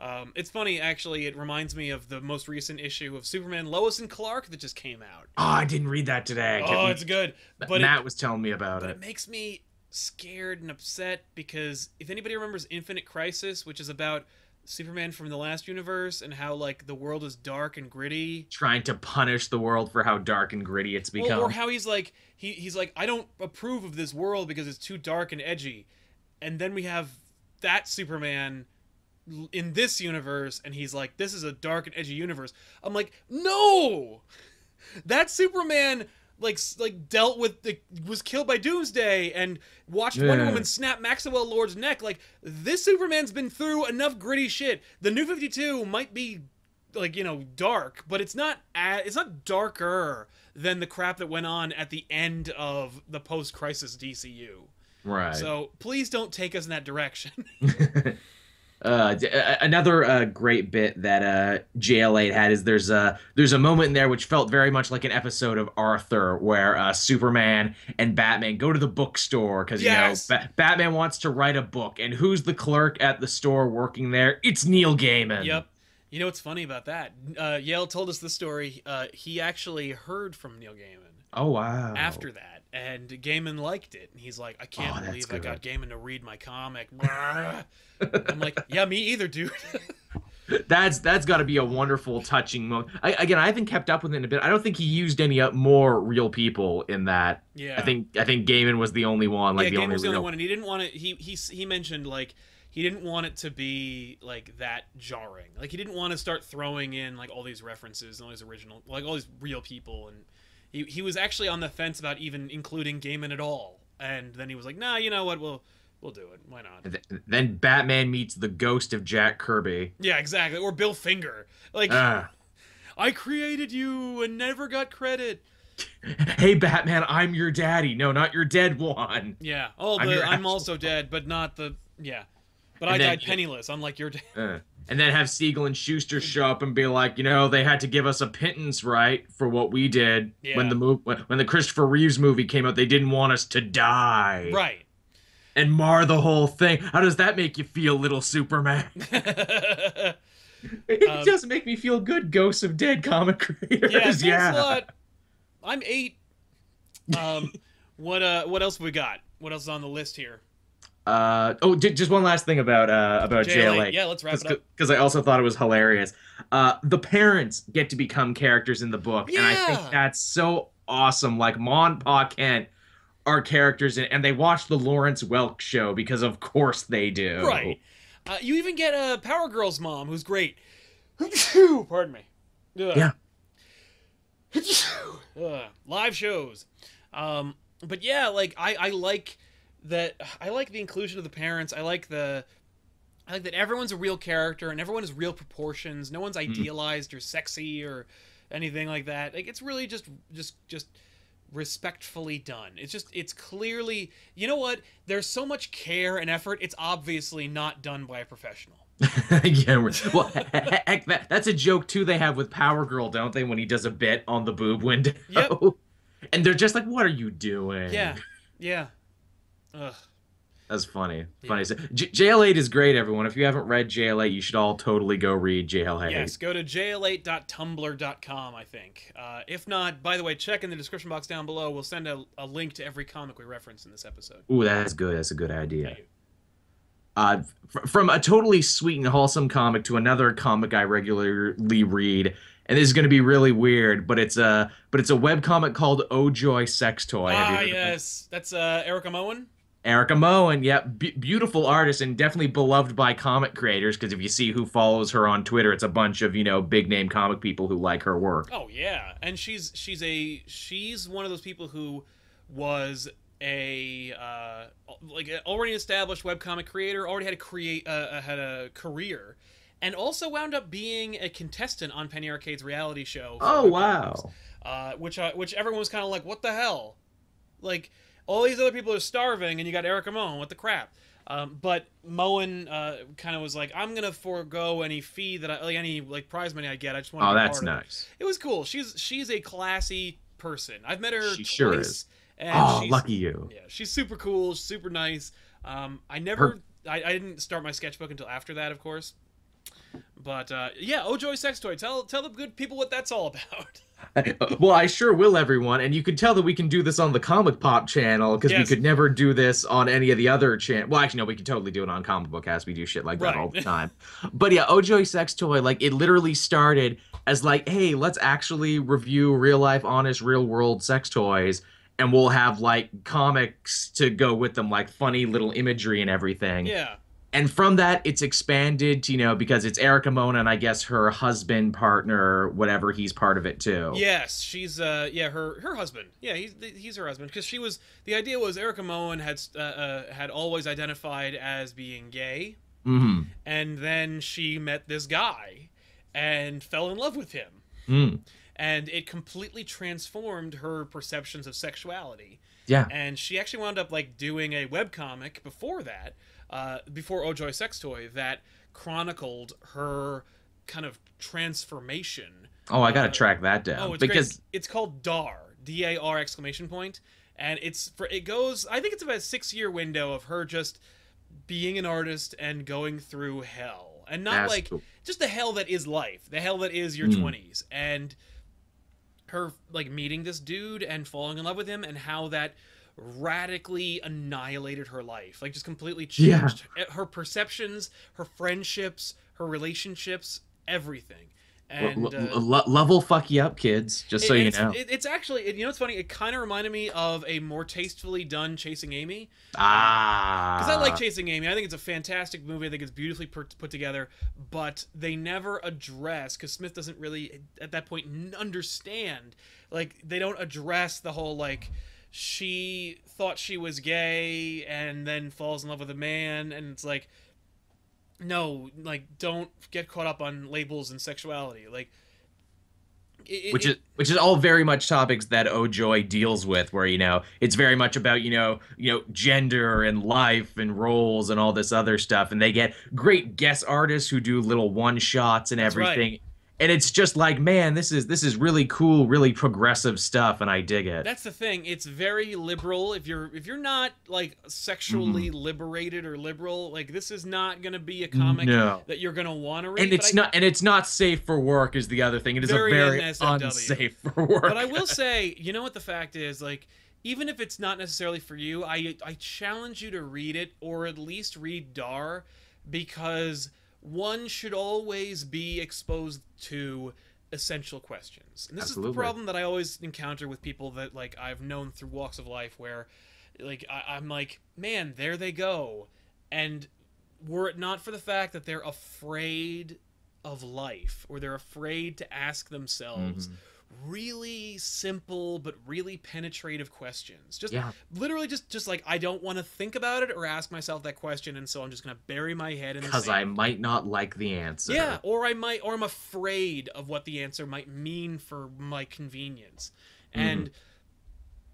Um, it's funny, actually. It reminds me of the most recent issue of Superman Lois and Clark that just came out. Oh, I didn't read that today. Oh, it's good, but Matt it, was telling me about it. it makes me scared and upset because if anybody remembers Infinite Crisis, which is about Superman from the last universe and how like the world is dark and gritty, Trying to punish the world for how dark and gritty it's become. well, or how he's like he he's like I don't approve of this world because it's too dark and edgy, and then we have that Superman in this universe and he's like this is a dark and edgy universe. I'm like no, that Superman like like dealt with the was killed by Doomsday and watched Wonder Woman snap Maxwell Lord's neck. Like this Superman's been through enough gritty shit. The New Fifty Two might be like you know dark, but it's not a it's not darker than the crap that went on at the end of the post crisis DCU. right. So please don't take us in that direction. Uh, another uh, great bit that uh, JL8 had is there's a there's a moment in there which felt very much like an episode of Arthur where uh, Superman and Batman go to the bookstore because Yes. you know ba- Batman wants to write a book and who's the clerk at the store working there? It's Neil Gaiman. yep. You know what's funny about that? Uh, Yale told us the story. Uh, he actually heard from Neil Gaiman Oh wow. after that, and Gaiman liked it, and he's like, "I can't Oh, believe I got. Gaiman to read my comic." I'm like, "Yeah, me either, dude." That's that's got to be a wonderful, touching moment. I, again, I haven't kept up with it in a bit. I don't think he used any uh, more real people in that. yeah, I think I think Gaiman was the only one, like yeah, the Gaiman only was the only real. one, and he didn't want it. He he he mentioned like he didn't want it to be like that jarring. Like he didn't want to start throwing in like all these references and all these original, like all these real people, and he he was actually on the fence about even including Gaiman at all. And then he was like, "Nah, you know what? We'll we'll do it. Why not?" Then Batman meets the ghost of Jack Kirby. Yeah, exactly. Or Bill Finger. Like Ah. I created you and never got credit. hey Batman, I'm your daddy. No, not your dead one. Yeah. Oh, I'm the I'm, also dead, but not the yeah. But And I died penniless, unlike your dad. Uh, and then have Siegel and Shuster show up and be like, you know, they had to give us a pittance, right, for what we did Yeah. when the move when, when the Christopher Reeves movie came out. They didn't want us to die Right. and mar the whole thing. How does that make you feel, little Superman? It Um, does make me feel good. Ghosts of dead comic creators. yeah, yeah. lot. I'm eight. Um, what uh, what else we got? What else is on the list here? Uh, oh, j- just one last thing about uh, about JL8. JL8. Yeah, let's wrap it up. Because I also thought it was hilarious. Uh, the parents get to become characters in the book, and I think that's so awesome. Like Ma and Pa Kent are characters, in, and they watch the Lawrence Welk show because, of course, they do. Right. Uh, you even get a Power Girls mom who's great. Pardon me. Ugh. Yeah. Ugh. Live shows. Um, but yeah, like I, I like that. I like the inclusion of the parents. I like the. I like that everyone's a real character and everyone has real proportions. No one's Mm-hmm. idealized or sexy or anything like that. Like it's really just just just respectfully done. It's just it's clearly you know what? There's so much care and effort. It's obviously not done by a professional. yeah, well, heck, that, that's a joke too. They have with Power Girl, don't they? When he does a bit on the boob window, Yep. and they're just like, "What are you doing?" Yeah, yeah. Ugh. that's funny. Funny. J- JL8 is great, everyone. If you haven't read JL8, you should all totally go read JL8. Yes, go to jl8.tumblr.com, I think. Uh, if not, by the way, check in the description box down below. We'll send a, a link to every comic we reference in this episode. Ooh, that's good. That's a good idea. Uh, fr- from a totally sweet and wholesome comic to another comic I regularly read, and this is going to be really weird, but it's a but it's a web comic called Oh Joy Sex Toy. Ah, heard of it? yes. That's uh, Erica Moen. Erica Moen, yep, b- beautiful artist and definitely beloved by comic creators. Because if you see who follows her on Twitter, it's a bunch of you know big name comic people who like her work. Oh yeah, and she's she's a she's one of those people who was a uh, like an already established webcomic creator, already had a create uh, had a career, and also wound up being a contestant on Penny Arcade's reality show. Oh wow! Uh, which uh, which everyone was kind of like, what the hell? Like all these other people are starving, and you got Erica Moen. What the crap? Um, but Moen uh, kind of was like, I'm gonna forego any fee that I like any like prize money I get. I just want. To Oh, that's part it." nice. It was cool. She's she's a classy person. I've met her She twice, sure is. And Oh, lucky you. Yeah, she's super cool, super nice. Um, I never, I, I didn't start my sketchbook until after that, of course. But uh, yeah, Oh Joy Sex Toy. Tell tell the good people what that's all about. well, I sure will, everyone. And you can tell that we can do this on the Comic Pop channel because we could never do this on any of the other channel. Well, actually, no, we could totally do it on Comic Book Cast. We do shit like that Right. all the time. but yeah, Ojoy Sex Toy, like it literally started as like, hey, let's actually review real life, honest, real world sex toys. And we'll have like comics to go with them, like funny little imagery and everything yeah, and from that it's expanded to you know because it's Erica Moen and I guess her husband partner whatever he's part of it too. yes, she's uh, yeah, her her husband. Yeah, he's he's her husband because she was the idea was Erica Moen had uh, uh, had always identified as being gay, Mm-hmm. and then she met this guy and fell in love with him. Mm. and it completely transformed her perceptions of sexuality. Yeah. And she actually wound up like doing a webcomic before that, uh, before Ojoy Sex Toy, that chronicled her kind of transformation. Oh, I gotta Uh, track that down Oh, it's because great. It's called DAR, D A R exclamation point, and it's for it goes. I think it's about a six year window of her just being an artist and going through hell, and not That's like cool. just the hell that is life, the hell that is your Mm. twenties, and her like meeting this dude and falling in love with him, and how that radically annihilated her life, like just completely Yeah. changed her perceptions, her friendships, her relationships, everything. And uh, l- level fuck you up, kids. Just so you know. it- it's actually, it, you know, it's funny. It kind of reminded me of a more tastefully done Chasing Amy ah. because I like Chasing Amy. I think it's a fantastic movie. I think it's beautifully put, put together, but they never address because Smith doesn't really at that point n- understand. Like they don't address the whole like she thought she was gay and then falls in love with a man, and it's like no, like don't get caught up on labels and sexuality, like. it- which it- is which is all very much topics that Ojoy deals with, where you know it's very much about you know you know gender and life and roles and all this other stuff, and they get great guest artists who do little one shots and everything, right. And it's just like man, this is this is really cool, really progressive stuff, and I dig it. That's the thing. It's very liberal. If you're if you're not like sexually Mm-hmm. liberated or liberal, like this is not gonna be a comic No. that you're gonna want to read. and it's I- not and it's not safe for work is the other thing. It is Very a very NSFW. unsafe for work. But I will say, you know what the fact is, like even if it's not necessarily for you, I I challenge you to read it or at least read Dar because one should always be exposed to essential questions. And this is the problem that I always encounter with people that like I've known through walks of life where like I, I'm like, man, there they go. And were it not for the fact that they're afraid of life or they're afraid to ask themselves Mm-hmm. Really simple but really penetrative questions just Yeah. literally just just like i don't want to think about it or ask myself that question and so i'm just going to bury my head in the because I might not like the answer. yeah or i might or i'm afraid of what the answer might mean for my convenience Mm-hmm. and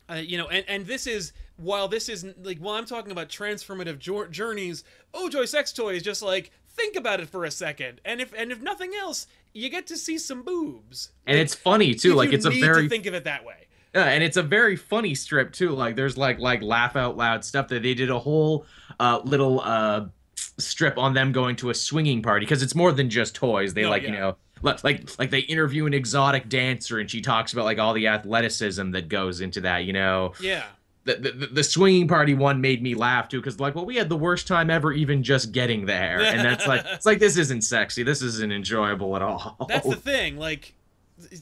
Uh, you know, and and this is while this isn't like while I'm talking about transformative jour- journeys, oh Joy Sex Toy is just like think about it for a second, and if and if nothing else, you get to see some boobs, and it's funny too. Like it's a very to think of it that way. Yeah, and it's a very funny strip too. Like there's like like laugh out loud stuff that they did a whole uh, little uh, strip on them going to a swinging party because it's more than just toys. They No, like you know like like they interview an exotic dancer and she talks about like all the athleticism that goes into that. You know, Yeah. The the, the swinging party one made me laugh too because like well we had the worst time ever even just getting there and that's like it's like this isn't sexy. This isn't enjoyable at all. That's the thing. Like,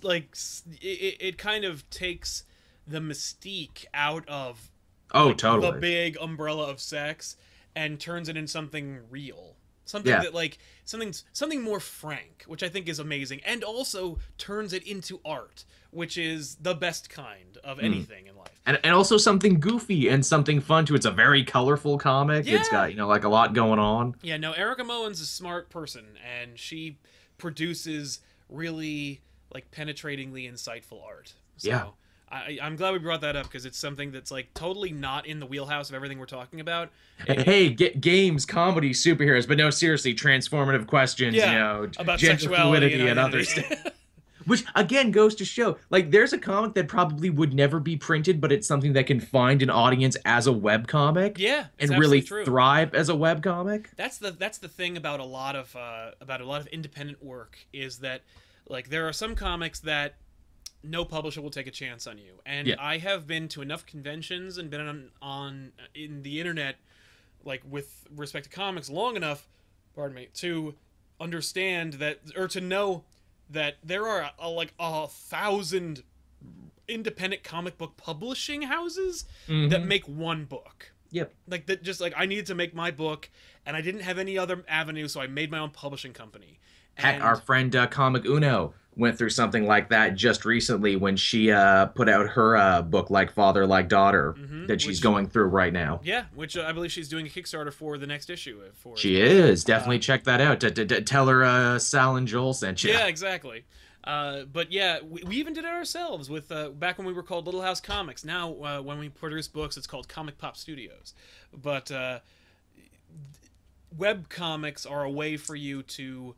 like it, it kind of takes the mystique out of oh like, totally. the big umbrella of sex and turns it into something real something Yeah. that like something something more frank which i think is amazing and also turns it into art which is the best kind of Hmm. anything in life and, and also something goofy and something fun too. It's a very colorful comic. It's got you know like a lot going on. yeah no erica moen's a smart person and she produces really like penetratingly insightful art so Yeah. I, I'm glad we brought that up because it's something that's like totally not in the wheelhouse of everything we're talking about. And hey, get games, comedy, superheroes, but no, seriously, transformative questions. Yeah, you know, about gender fluidity and and other stuff. Which again goes to show, like, there's a comic that probably would never be printed, but it's something that can find an audience as a web comic. Yeah, and really true. thrive as a web comic. that's the that's the thing about a lot of uh, about a lot of independent work is that like there are some comics that no publisher will take a chance on you and Yeah. i have been to enough conventions and been on on in the internet like with respect to comics long enough pardon me to understand that or to know that there are a, like a thousand independent comic book publishing houses that make one book Yep. like that just like i needed to make my book and i didn't have any other avenue so i made my own publishing company Heck, and our friend uh, Comic Uno went through something like that just recently when she uh, put out her uh, book, Like Father, Like Daughter, Mhm, that she's which- going through right now. yeah which uh, i believe she's doing a kickstarter for the next issue for She is. Uh, Definitely check that out. Tell her uh, Sal and Joel sent you. yeah exactly uh, but yeah we, we even did it ourselves with uh, back when we were called little house comics now uh, when we produce books it's called comic pop studios but uh, web comics are a way for you to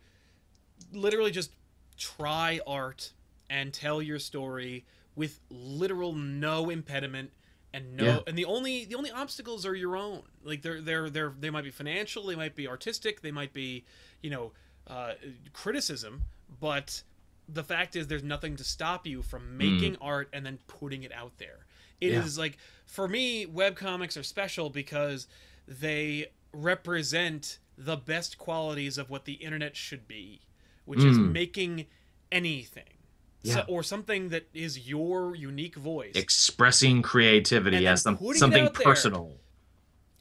literally just try art and tell your story with literal no impediment and no Yeah. and the only the only obstacles are your own like they're they're they're they might be financial they might be artistic they might be you know uh, criticism but the fact is there's nothing to stop you from making art and then putting it out there It is Yeah. like for me web comics are special because they represent the best qualities of what the internet should be which is Mm. making anything. So, or something that is your unique voice. Expressing creativity as some, something there. personal.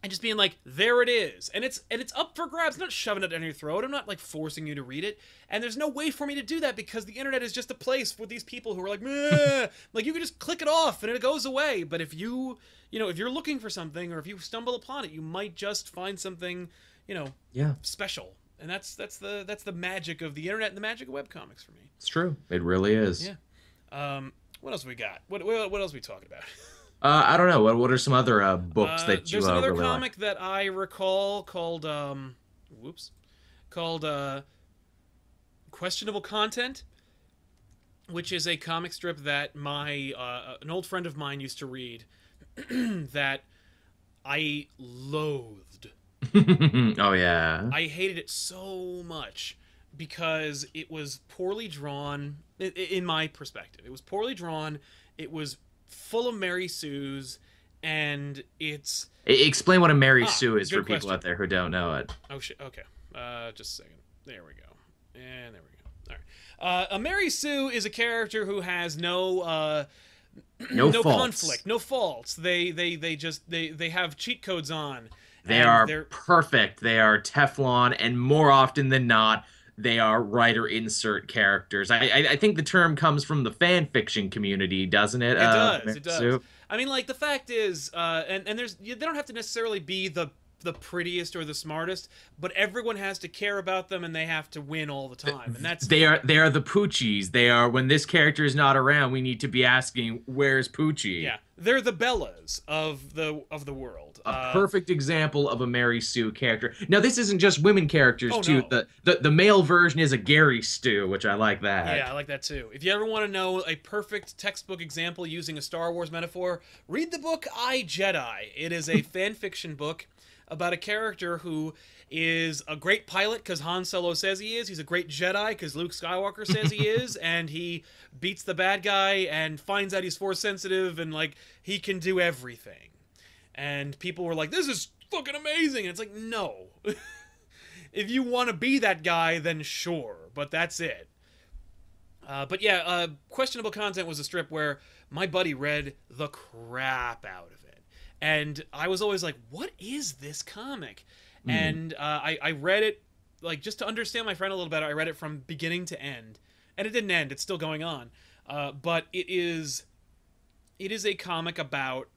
and just being like there it is. And it's and it's up for grabs. I'm not shoving it down your throat. I'm not like forcing you to read it. And there's no way for me to do that because the internet is just a place for these people who are like Meh. like you can just click it off and it goes away. But if you you know if you're looking for something or if you stumble upon it you might just find something you know Yeah, special and that's that's the that's the magic of the internet and the magic of webcomics for me it's true. It really is. Yeah. um what else we got what what, what else we talking about Uh, I don't know. What, what are some other uh, books Uh, that you there's uh, another really comic that I recall called um, whoops, called uh, questionable content, which is a comic strip that my uh, an old friend of mine used to read that I loathed. oh yeah. I hated it so much because it was poorly drawn in my perspective. It was poorly drawn. It was full of Mary Sue's and it's Explain what a Mary Ah, Sue is for people question. out there who don't know it. Oh shit. Okay. Uh, just a second. There we go. And there we go. All right. Uh, a Mary Sue is a character who has no uh, No, no conflict, no faults. They they they just they they have cheat codes on. They and are they're- perfect. They are Teflon, and more often than not, they are writer insert characters. I I, I think the term comes from the fan fiction community, doesn't it? It uh, does. It does. I mean, like the fact is, uh, and and there's they don't have to necessarily be the the prettiest or the smartest, but everyone has to care about them and they have to win all the time, and that's They are they are the Poochies. They are when this character is not around, we need to be asking, "Where's Poochie?" yeah. they're the Bellas of the of the world. A Uh, perfect example of a Mary Sue character. Now, this isn't just women characters Oh, too. no. The, the the male version is a Gary Stu, which I like that. Yeah, I like that too. If you ever want to know a perfect textbook example using a Star Wars metaphor, read the book I Jedi. It is a fan fiction book about a character who is a great pilot because Han Solo says he is. He's a great Jedi because Luke Skywalker says he is, and he beats the bad guy and finds out he's force sensitive and like he can do everything. And people were like, "This is fucking amazing!" And it's like, no. if you want to be that guy, then sure, but that's it. Uh, but yeah, uh, questionable content was a strip where my buddy read the crap out of it, and I was always like, "What is this comic?" And uh, I, I read it like just to understand my friend a little better. I read it from beginning to end, and it didn't end; it's still going on. Uh, but it is, it is a comic about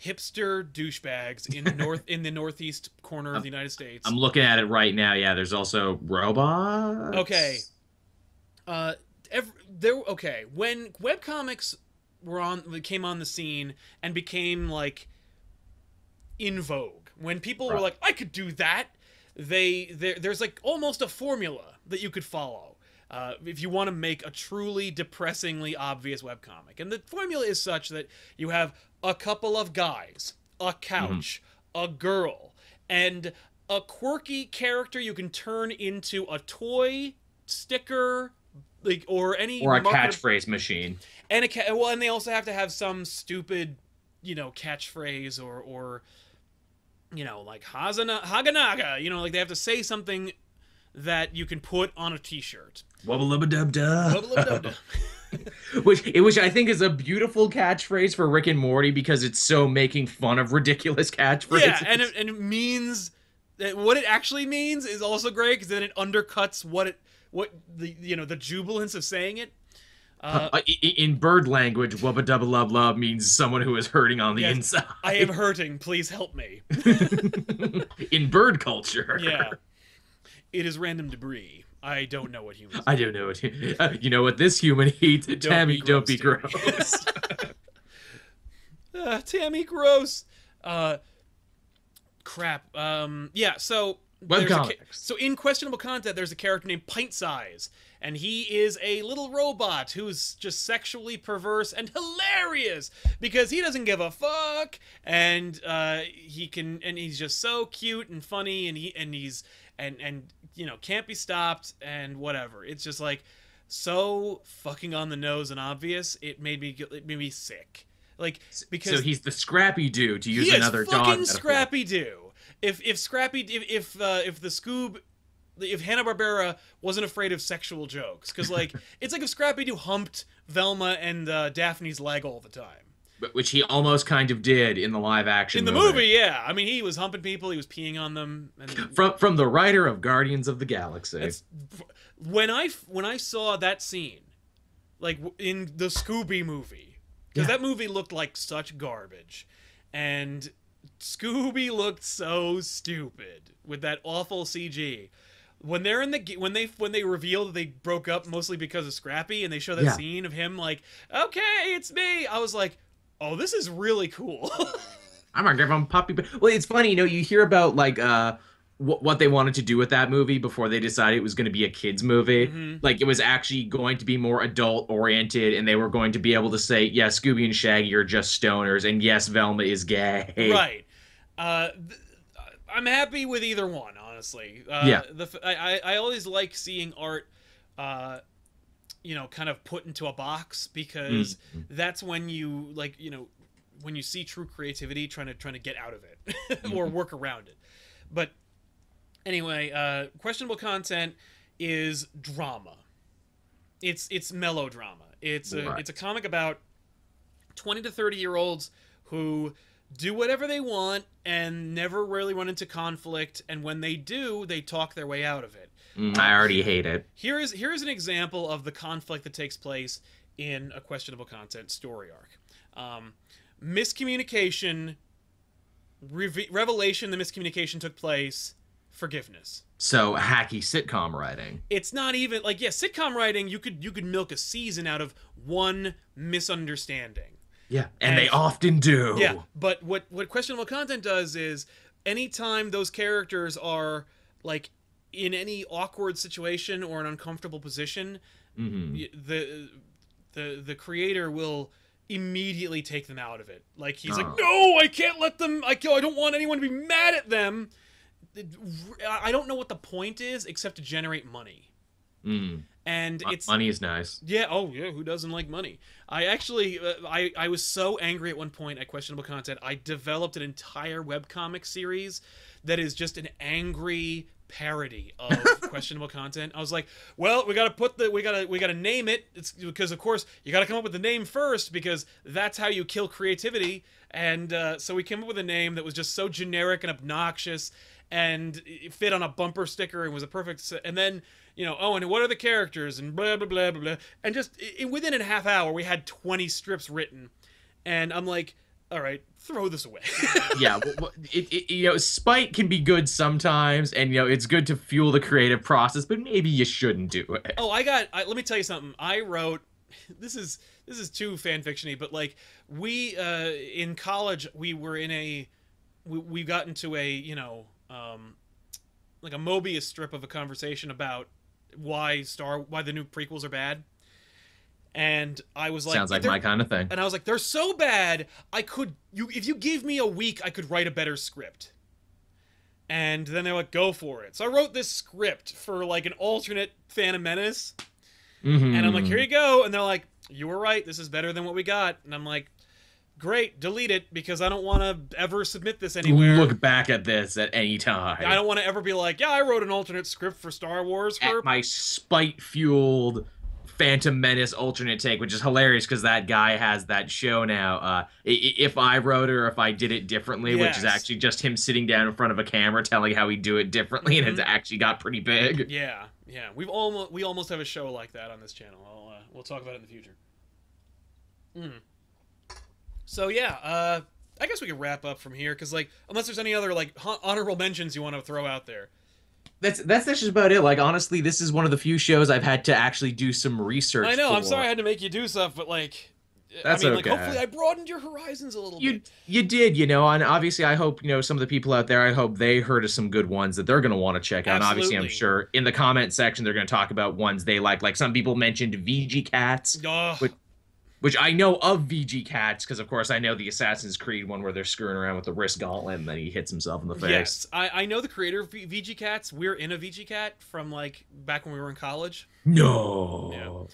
hipster douchebags in north in the northeast corner of the United States. I'm looking at it right now. Yeah, there's also robots. Okay. uh ev there okay when webcomics were on came on the scene and became like in vogue. When people were like i could do that they there, there's like almost a formula that you could follow uh, if you want to make a truly depressingly obvious webcomic and the formula is such that you have a couple of guys a couch a girl and a quirky character you can turn into a toy sticker like or any Or a catchphrase machine. and a ca- well and they also have to have some stupid you know catchphrase or or you know like Hazana, haganaga you know like they have to say something that you can put on a t-shirt Wubba lubba dub dub. Which which I think is a beautiful catchphrase for Rick and Morty because it's so making fun of ridiculous catchphrases. yeah and it, and it means that what it actually means is also great because then it undercuts what it what the you know the jubilance of saying it uh, Uh, in bird language, wubba dubba lub lub means someone who is hurting on the Yes, inside. i am hurting please help me in bird culture. yeah it is random debris i don't know what humans I don't know what uh, you know what this human eats. Tammy, be don't be gross, gross. uh, Tammy, gross. Uh, crap. Um, yeah. So ca- so in questionable content, there's a character named Pint Size, and he is a little robot who's just sexually perverse and hilarious because he doesn't give a fuck, and uh, he can, and he's just so cute and funny, and he and he's and and you know can't be stopped and whatever. It's just like so fucking on the nose and obvious. It made me it made me sick. Like because so he's the scrappy dude to use he another is dog. Scrappy Doo. If if Scrappy if if uh, if the Scoob if Hanna Barbera wasn't afraid of sexual jokes because like it's like if Scrappy Doo humped Velma and uh, Daphne's leg all the time But- which he almost kind of did in the live action in the movie. Yeah, I mean he was humping people, he was peeing on them, and From from the writer of Guardians of the Galaxy. When I when I saw that scene, like in the Scooby movie, because Yeah. that movie looked like such garbage, and Scooby looked so stupid with that awful CG. When they're in the when they when they reveal that they broke up mostly because of Scrappy, and they show that Yeah. scene of him like, okay, it's me. I was like, oh, this is really cool. I'm gonna give him puppy. Well, it's funny, you know, you hear about like uh what what they wanted to do with that movie before they decided it was going to be a kids movie. Mm-hmm. Like it was actually going to be more adult oriented, and they were going to be able to say, "Yeah, Scooby and Shaggy are just stoners," and yes, Velma is gay. right uh th- i'm happy with either one honestly uh Yeah. the I, I always like seeing art uh you know kind of put into a box because Mm. that's when you like you know when you see true creativity trying to trying to get out of it Mm-hmm. or work around it but anyway uh questionable content is drama it's it's melodrama it's a Right. it's a comic about 20 to 30 year olds who do whatever they want and never really run into conflict. And when they do they talk their way out of it. Mm, I already hate it. here is here is an example of the conflict that takes place in a questionable content story arc. Um, miscommunication reve- revelation the miscommunication took place forgiveness. So hacky sitcom writing. it's not even like yeah sitcom writing you could you could milk a season out of one misunderstanding Yeah, and, they often do. Yeah, but what what questionable content does is anytime those characters are like in any awkward situation or an uncomfortable position, hmm the the the creator will immediately take them out of it. Like he's Oh. like, "No, I can't let them. I ca- I don't want anyone to be mad at them." I don't know what the point is except to generate money. Mm. And it's Money is nice. yeah. Oh, yeah. Who doesn't like money? I actually, uh, I, I was so angry at one point at questionable content. I developed an entire webcomic series that is just an angry parody of questionable content. I was like, well, we got to put the, we got to, we got to name it. It's because of course you got to come up with the name first because that's how you kill creativity. And uh, so we came up with a name that was just so generic and obnoxious and it fit on a bumper sticker and was a perfect. And then you know, oh, and what are the characters and blah blah blah blah blah. And just within a half hour, we had twenty strips written, and I'm like, all right, throw this away. yeah, it, it, you know, spite can be good sometimes, and you know, it's good to fuel the creative process, but maybe you shouldn't do it. oh, I got. I, let me tell you something. I wrote. This is this is too fan fictiony, but like we uh, in college, we were in a we, we got into a you know um, like a Mobius strip of a conversation about why Star why the new prequels are bad. And I was like, Sounds like my kind of thing. and I was like, they're so bad. I could you if you give me a week, I could write a better script. And then they're like, go for it. So I wrote this script for like an alternate Phantom Menace, Mhm. and I'm like, here you go. And they're like, you were right. This is better than what we got. And I'm like, great, delete it because I don't want to ever submit this anywhere. Look back at this at any time. I don't want to ever be like, yeah, I wrote an alternate script for Star Wars for at my spite fueled Phantom Menace alternate take, which is hilarious because that guy has that show now. Uh, if I wrote it or if I did it differently, which is actually just him sitting down in front of a camera telling how he'd do it differently, and it's Mhm. actually got pretty big. Yeah, yeah. We've almost we almost have a show like that on this channel. I'll, uh, we'll talk about it in the future. Mm. So yeah, uh, I guess we can wrap up from here because like unless there's any other like hon- mentions you want to throw out there. That's that's that's just about it. Like honestly, this is one of the few shows I've had to actually do some research. I know. I'm sorry I had to make you do stuff, but like, That's I mean, like okay. hopefully I broadened your horizons a little You bit. you did, you know, and obviously I hope you know some of the people out there. I hope they heard of some good ones that they're going to want to check out. And obviously, I'm sure in the comment section they're going to talk about ones they like. Like some people mentioned VG Cats, Ugh. Which- which I know of VG Cats because of course I know the Assassin's Creed one where they're screwing around with the wrist gauntlet and then he hits himself in the face. Yes, I, I know the creator of V- VG Cats. We're in a VG Cat from like back when we were in college. No.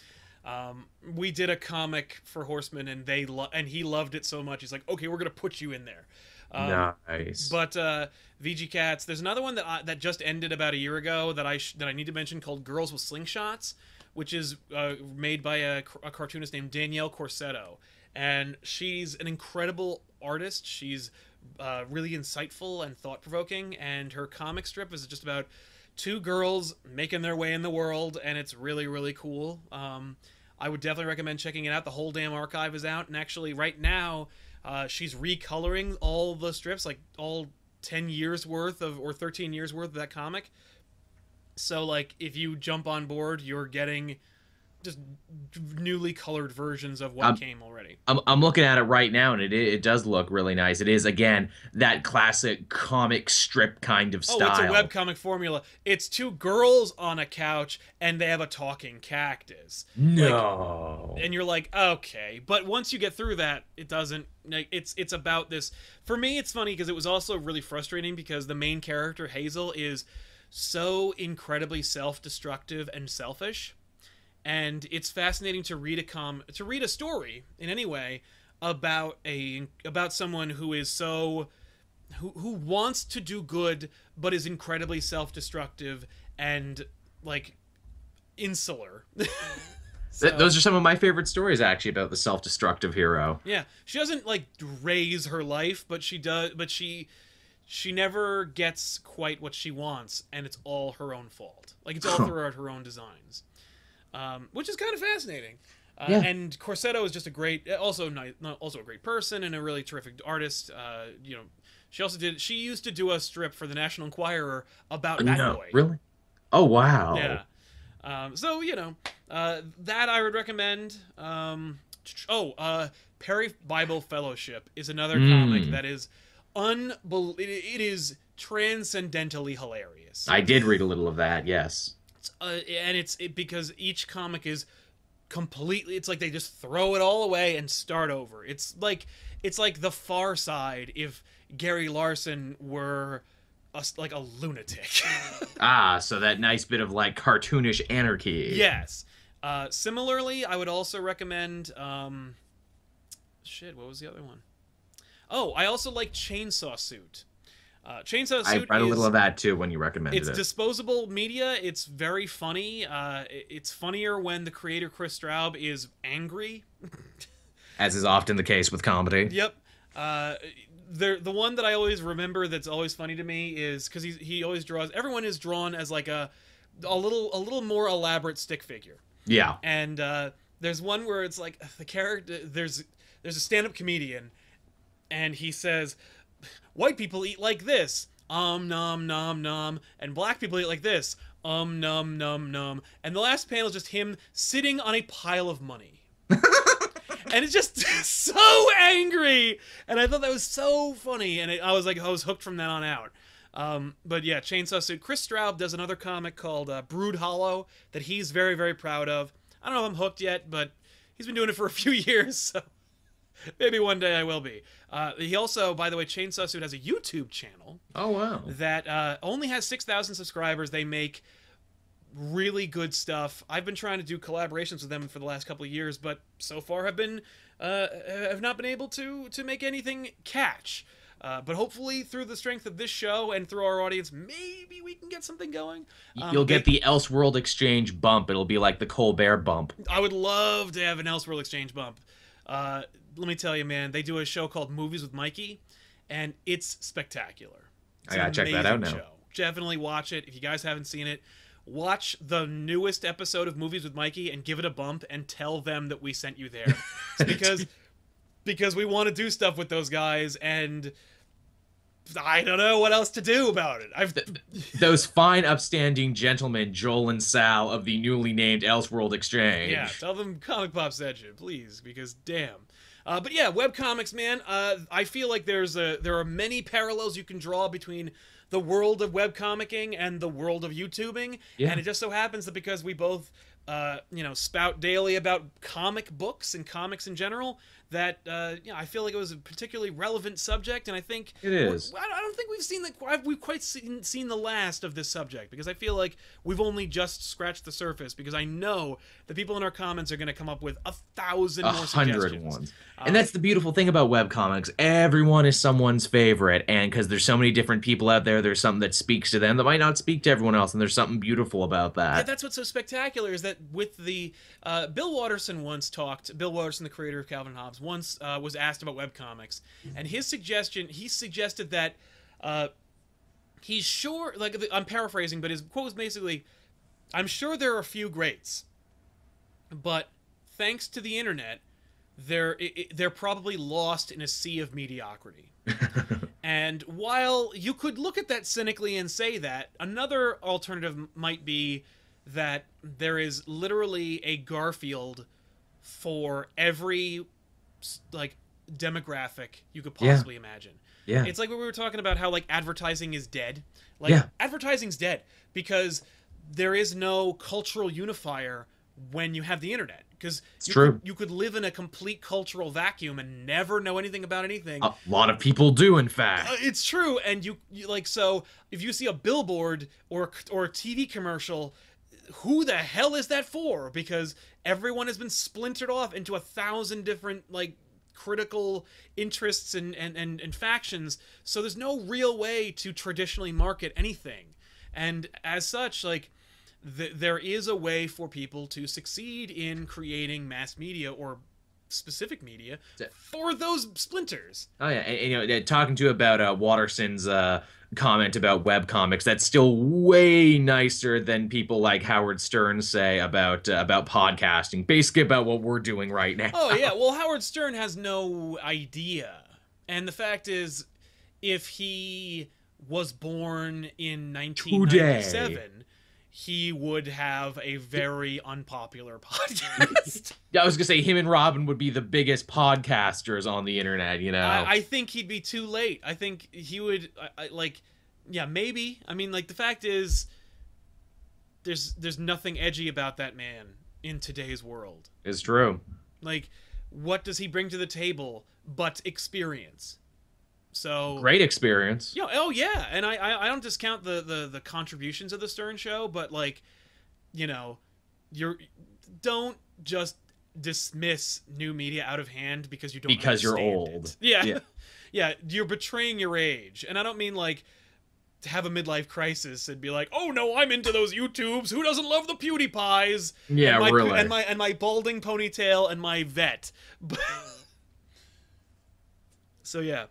Um, we did a comic for Horseman, and they lo- and he loved it so much. He's like, okay, we're gonna put you in there. Um, nice. But uh, VG Cats, there's another one that I, that just ended about a year ago that I sh- that I need to mention called Girls with Slingshots, which is uh, made by a, a cartoonist named Danielle Corsetto, and she's an incredible artist. She's uh, really insightful and thought provoking, and her comic strip is just about two girls making their way in the world, and it's really really cool. Um, I would definitely recommend checking it out. The whole damn archive is out, and actually right now uh, she's recoloring all the strips, like all 10 years worth of, or 13 years worth of that comic. So, like, if you jump on board, you're getting just newly colored versions of what Um, came already. I'm, I'm looking at it right now and it it does look really nice. It is again that classic comic strip kind of style. Oh, it's a webcomic formula. It's two girls on a couch and they have a talking cactus. No. and you're like okay but once you get through that it doesn't like it's it's about this for me it's funny because it was also really frustrating because the main character hazel is so incredibly self-destructive and selfish and it's fascinating to read a com to read a story in any way about a about someone who is so who who wants to do good but is incredibly self-destructive and like insular Th- those are some of my favorite stories actually about the self-destructive hero. Yeah, she doesn't like raise her life, but she does. But she, she never gets quite what she wants, and it's all her own fault. Like it's all throughout her own designs, um, which is kind of fascinating. Uh, Yeah. And Corsetto is just a great, also nice, also a great person and a really terrific artist. Uh, you know, she also did. She used to do a strip for the National Enquirer about Batboy. no, really? Oh wow. Yeah. Um, so you know uh, that I would recommend. Um, oh, uh, Perry Bible Fellowship is another Mm. comic that is unbel- it, is transcendentally hilarious. I did read a little of that. Yes. uh, and it's it, because each comic is completely it's like they just throw it all away and start over it's like it's like the far side if gary larson were a like a lunatic Ah, so that nice bit of like cartoonish anarchy. yes uh, similarly i would also recommend um shit what was the other one oh i also like chainsaw suit uh, chainsaw Suit. I read a little is- of that too when you recommended it's it. It's disposable media. It's very funny. Uh, it's funnier when the creator Kris Straub is angry. As is often the case with comedy. Yep. Uh, the the one that I always remember that's always funny to me is because he he always draws. Everyone is drawn as like a a little a little more elaborate stick figure. Yeah. And uh, there's one where it's like the character there's there's a stand up comedian, and he says, "White people eat like this." Um nom nom nom, and black people eat like this. Um num num num, and the last panel is just him sitting on a pile of money. and it's just so angry. And i thought that was so funny. And it, i was like i was hooked from then on out. Um, but yeah chainsaw suit. Kris Straub does another comic called uh, Broodhollow that he's very very proud of. I don't know if i'm hooked yet but he's been doing it for a few years so maybe one day i will be uh, he also by the way Chainsawsuit has a youtube channel Oh wow. that uh, only has 6,000 subscribers. They make really good stuff. I've been trying to do collaborations with them for the last couple of years, but so far have been uh, have not been able to to make anything catch. Uh, but hopefully, through the strength of this show and through our audience, maybe we can get something going. Um, You'll get they- the Elseworld Exchange bump. It'll be like the Colbert bump. I would love to have an Elseworld Exchange bump. Uh, let me tell you, man, they do a show called Movies with Mikey, and it's spectacular. It's I gotta check that out now. Show. Definitely watch it. If you guys haven't seen it, watch the newest episode of Movies with Mikey and give it a bump and tell them that we sent you there. Because because we want to do stuff with those guys and I don't know what else to do about it. I've Those fine, upstanding gentlemen, Joel and Sal of the newly named Elseworld Exchange. Yeah, tell them Comic Pop sent you, please, because damn. Uh, but yeah, webcomics, man. Uh, I feel like there's a there are many parallels you can draw between the world of webcomicking and the world of YouTubing. Yeah. And it just so happens that because we both, uh, you know, spout daily about comic books and comics in general, that uh, you know, I feel like it was a particularly relevant subject, and I think It is. I don't think we've seen the we've quite seen, seen the last of this subject because I feel like we've only just scratched the surface because I know the people in our comments are going to come up with a thousand a more hundred ones. Um, and that's the beautiful thing about webcomics. Everyone is someone's favorite. And because there's so many different people out there, there's something that speaks to them that might not speak to everyone else. And there's something beautiful about Yeah, that. that's what's so spectacular is that with the uh, Bill Watterson once talked. Bill Watterson, the creator of Calvin Hobbes, once uh, was asked about webcomics, and his suggestion he suggested that uh, he's sure. Like I'm paraphrasing, but his quote was basically, "I'm sure there are a few greats, but thanks to the internet, they're i i- they're probably lost in a sea of mediocrity." And while you could look at that cynically and say that, another alternative might be that there is literally a Garfield for every like demographic you could Yeah. possibly imagine. yeah. It's like when we were talking about how like advertising is dead. Like Yeah. advertising's dead because there is no cultural unifier when you have the internet. Because you true. Could, you could live in a complete cultural vacuum and never know anything about anything. a lot of people do, in fact. Uh, it's true, and you, you like so if you see a billboard or or a TV commercial, who the hell is that for? Because everyone has been splintered off into a thousand different like critical interests and and and, and factions. So there's no real way to traditionally market anything, and as such, like. Th- there is a way for people to succeed in creating mass media or specific media for those splinters. Oh yeah, and, and, you know, talking to you about uh, Watterson's uh, comment about webcomics, that's still way nicer than people like Howard Stern say about uh, about podcasting. Basically, about what we're doing right now. Oh yeah, well Howard Stern has no idea. And the fact is if he was born in 1997, he would have a very unpopular podcast. Yeah, I was gonna say him and Robin would be the biggest podcasters on the internet. You know, I, I think he'd be too late. I think he would I, I, like, yeah, maybe. I mean, like the fact is, there's there's nothing edgy about that man in today's world. it's true. Like, what does he bring to the table but experience? So Great experience. Yeah, oh yeah, and I, I I don't discount the the the contributions of the Stern Show, but like, you know, you're don't just dismiss new media out of hand because you don't Because you're old. it. Yeah. Yeah. yeah, you're betraying your age, and I don't mean like to have a midlife crisis and be like, oh no, I'm into those YouTubes. Who doesn't love the PewDiePies? Yeah, and my, really. And my and my balding ponytail and my vet. so yeah.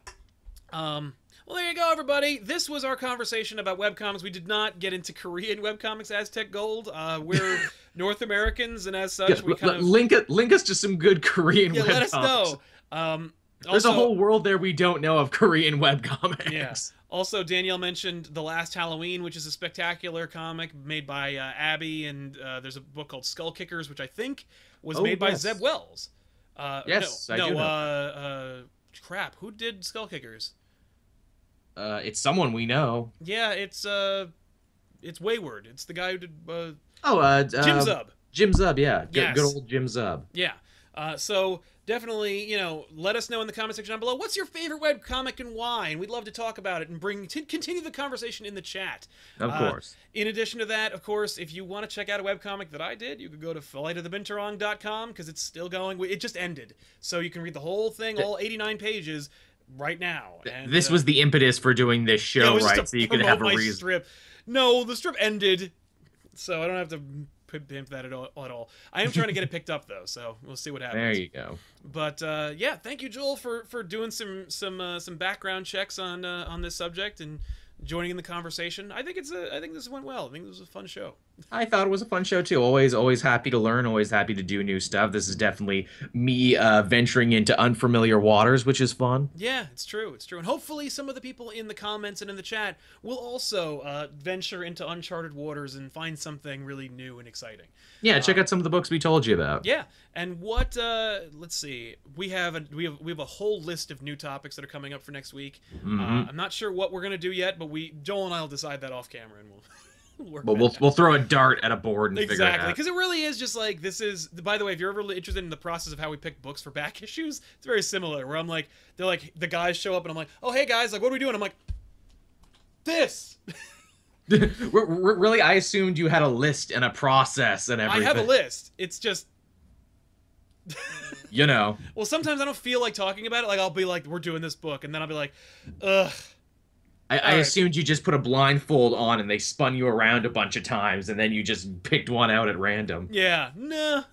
Um, well, there you go, everybody. This was our conversation about webcomics. We did not get into Korean webcomics, Aztec Gold. Uh, we're North Americans, and as such, Yeah, we kind of link it, link us to some good Korean yeah. webcomics. Let us know. Um, There's also, a whole world there we don't know of Korean webcomics. Yeah. Also, Danielle mentioned The Last Halloween, which is a spectacular comic made by uh, Abby, and uh, there's a book called Skullkickers, which I think was Oh, made by. Zeb Wells. Uh, Yes, no, I no, do know. Uh, uh, crap. Who did Skullkickers? Uh, it's someone we know. Yeah, it's uh, it's Wayward. It's the guy who did uh, Oh, uh, Jim uh, Zub. Jim Zub, yeah. Good, Yes. good old Jim Zub. Yeah. Uh, so definitely, you know, let us know in the comment section down below what's your favorite web comic and why, and we'd love to talk about it and bring t- continue the conversation in the chat. Of Uh, course. In addition to that, of course, if you want to check out a webcomic that I did, you could go to flightofthebinturong.com because it's still going. It just ended. So you can read the whole thing, all 89 pages, right now. And, this uh, was the impetus for doing this show, right? So you could have a reason. strip. No, the strip ended, so I don't have to pimp that at all, at all. I am trying to get it picked up, though, so we'll see what happens. There you go. But uh, yeah, thank you, Joel, for for doing some some uh, some background checks on uh, on this subject and joining in the conversation. I think it's a I think this went well. I think this was a fun show. I thought it was a fun show too. Always, always happy to learn. Always happy to do new stuff. This is definitely me uh, venturing into unfamiliar waters, which is fun. Yeah, it's true. It's true. And hopefully, some of the people in the comments and in the chat will also uh, venture into uncharted waters and find something really new and exciting. Yeah, check out some of the books we told you about. Yeah, and what? Uh, let's see. We have a we have we have a whole list of new topics that are coming up for next week. Mm-hmm. Uh, I'm not sure what we're gonna do yet, but we Joel and I will decide that off camera, and we'll. we'll work But we'll we'll throw a dart at a board and figure it Exactly, because it really is just like this is. By the way, if you're ever interested in the process of how we pick books for back issues, it's very similar. Where I'm like, they're like the guys show up and I'm like, oh hey guys, like what are we doing? I'm like, this. Really, I assumed you had a list and a process and everything. I have a list. It's just You know, well, sometimes I don't feel like talking about it. Like I'll be like, we're doing this book, and then I'll be like, ugh. I, I right. assumed you just put a blindfold on and they spun you around a bunch of times and then you just picked one out at random. Yeah, no,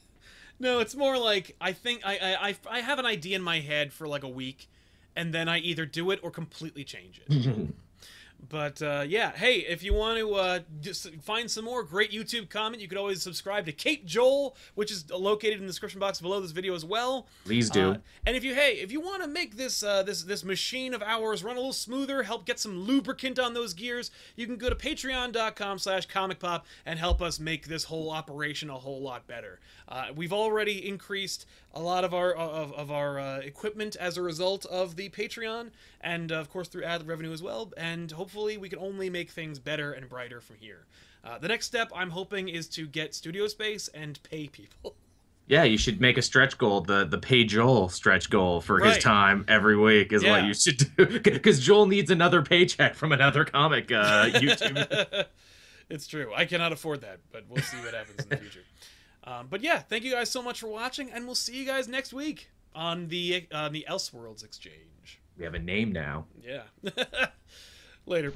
no. It's more like I think I, I I I have an idea in my head for like a week, and then I either do it or completely change it. But uh, yeah, hey, if you want to uh, just find some more great YouTube comment, you could always subscribe to Kate Joel, which is located in the description box below this video as well. Please do. Uh, and if you hey, if you want to make this uh, this this machine of ours run a little smoother, help get some lubricant on those gears, you can go to patreon.com/slash comic pop and help us make this whole operation a whole lot better. Uh, we've already increased a lot of our of, of our uh, equipment as a result of the Patreon, and of course through ad revenue as well. And hopefully we can only make things better and brighter from here. Uh, the next step I'm hoping is to get studio space and pay people. Yeah, you should make a stretch goal, the the pay Joel stretch goal for his time every week is Yeah. what you should do. Because Joel needs another paycheck from another comic uh, YouTube. it's true. I cannot afford that, but we'll see what happens in the future. Um, but yeah, thank you guys so much for watching, and we'll see you guys next week on the on the Elseworlds exchange. we have a name now. Yeah. Later.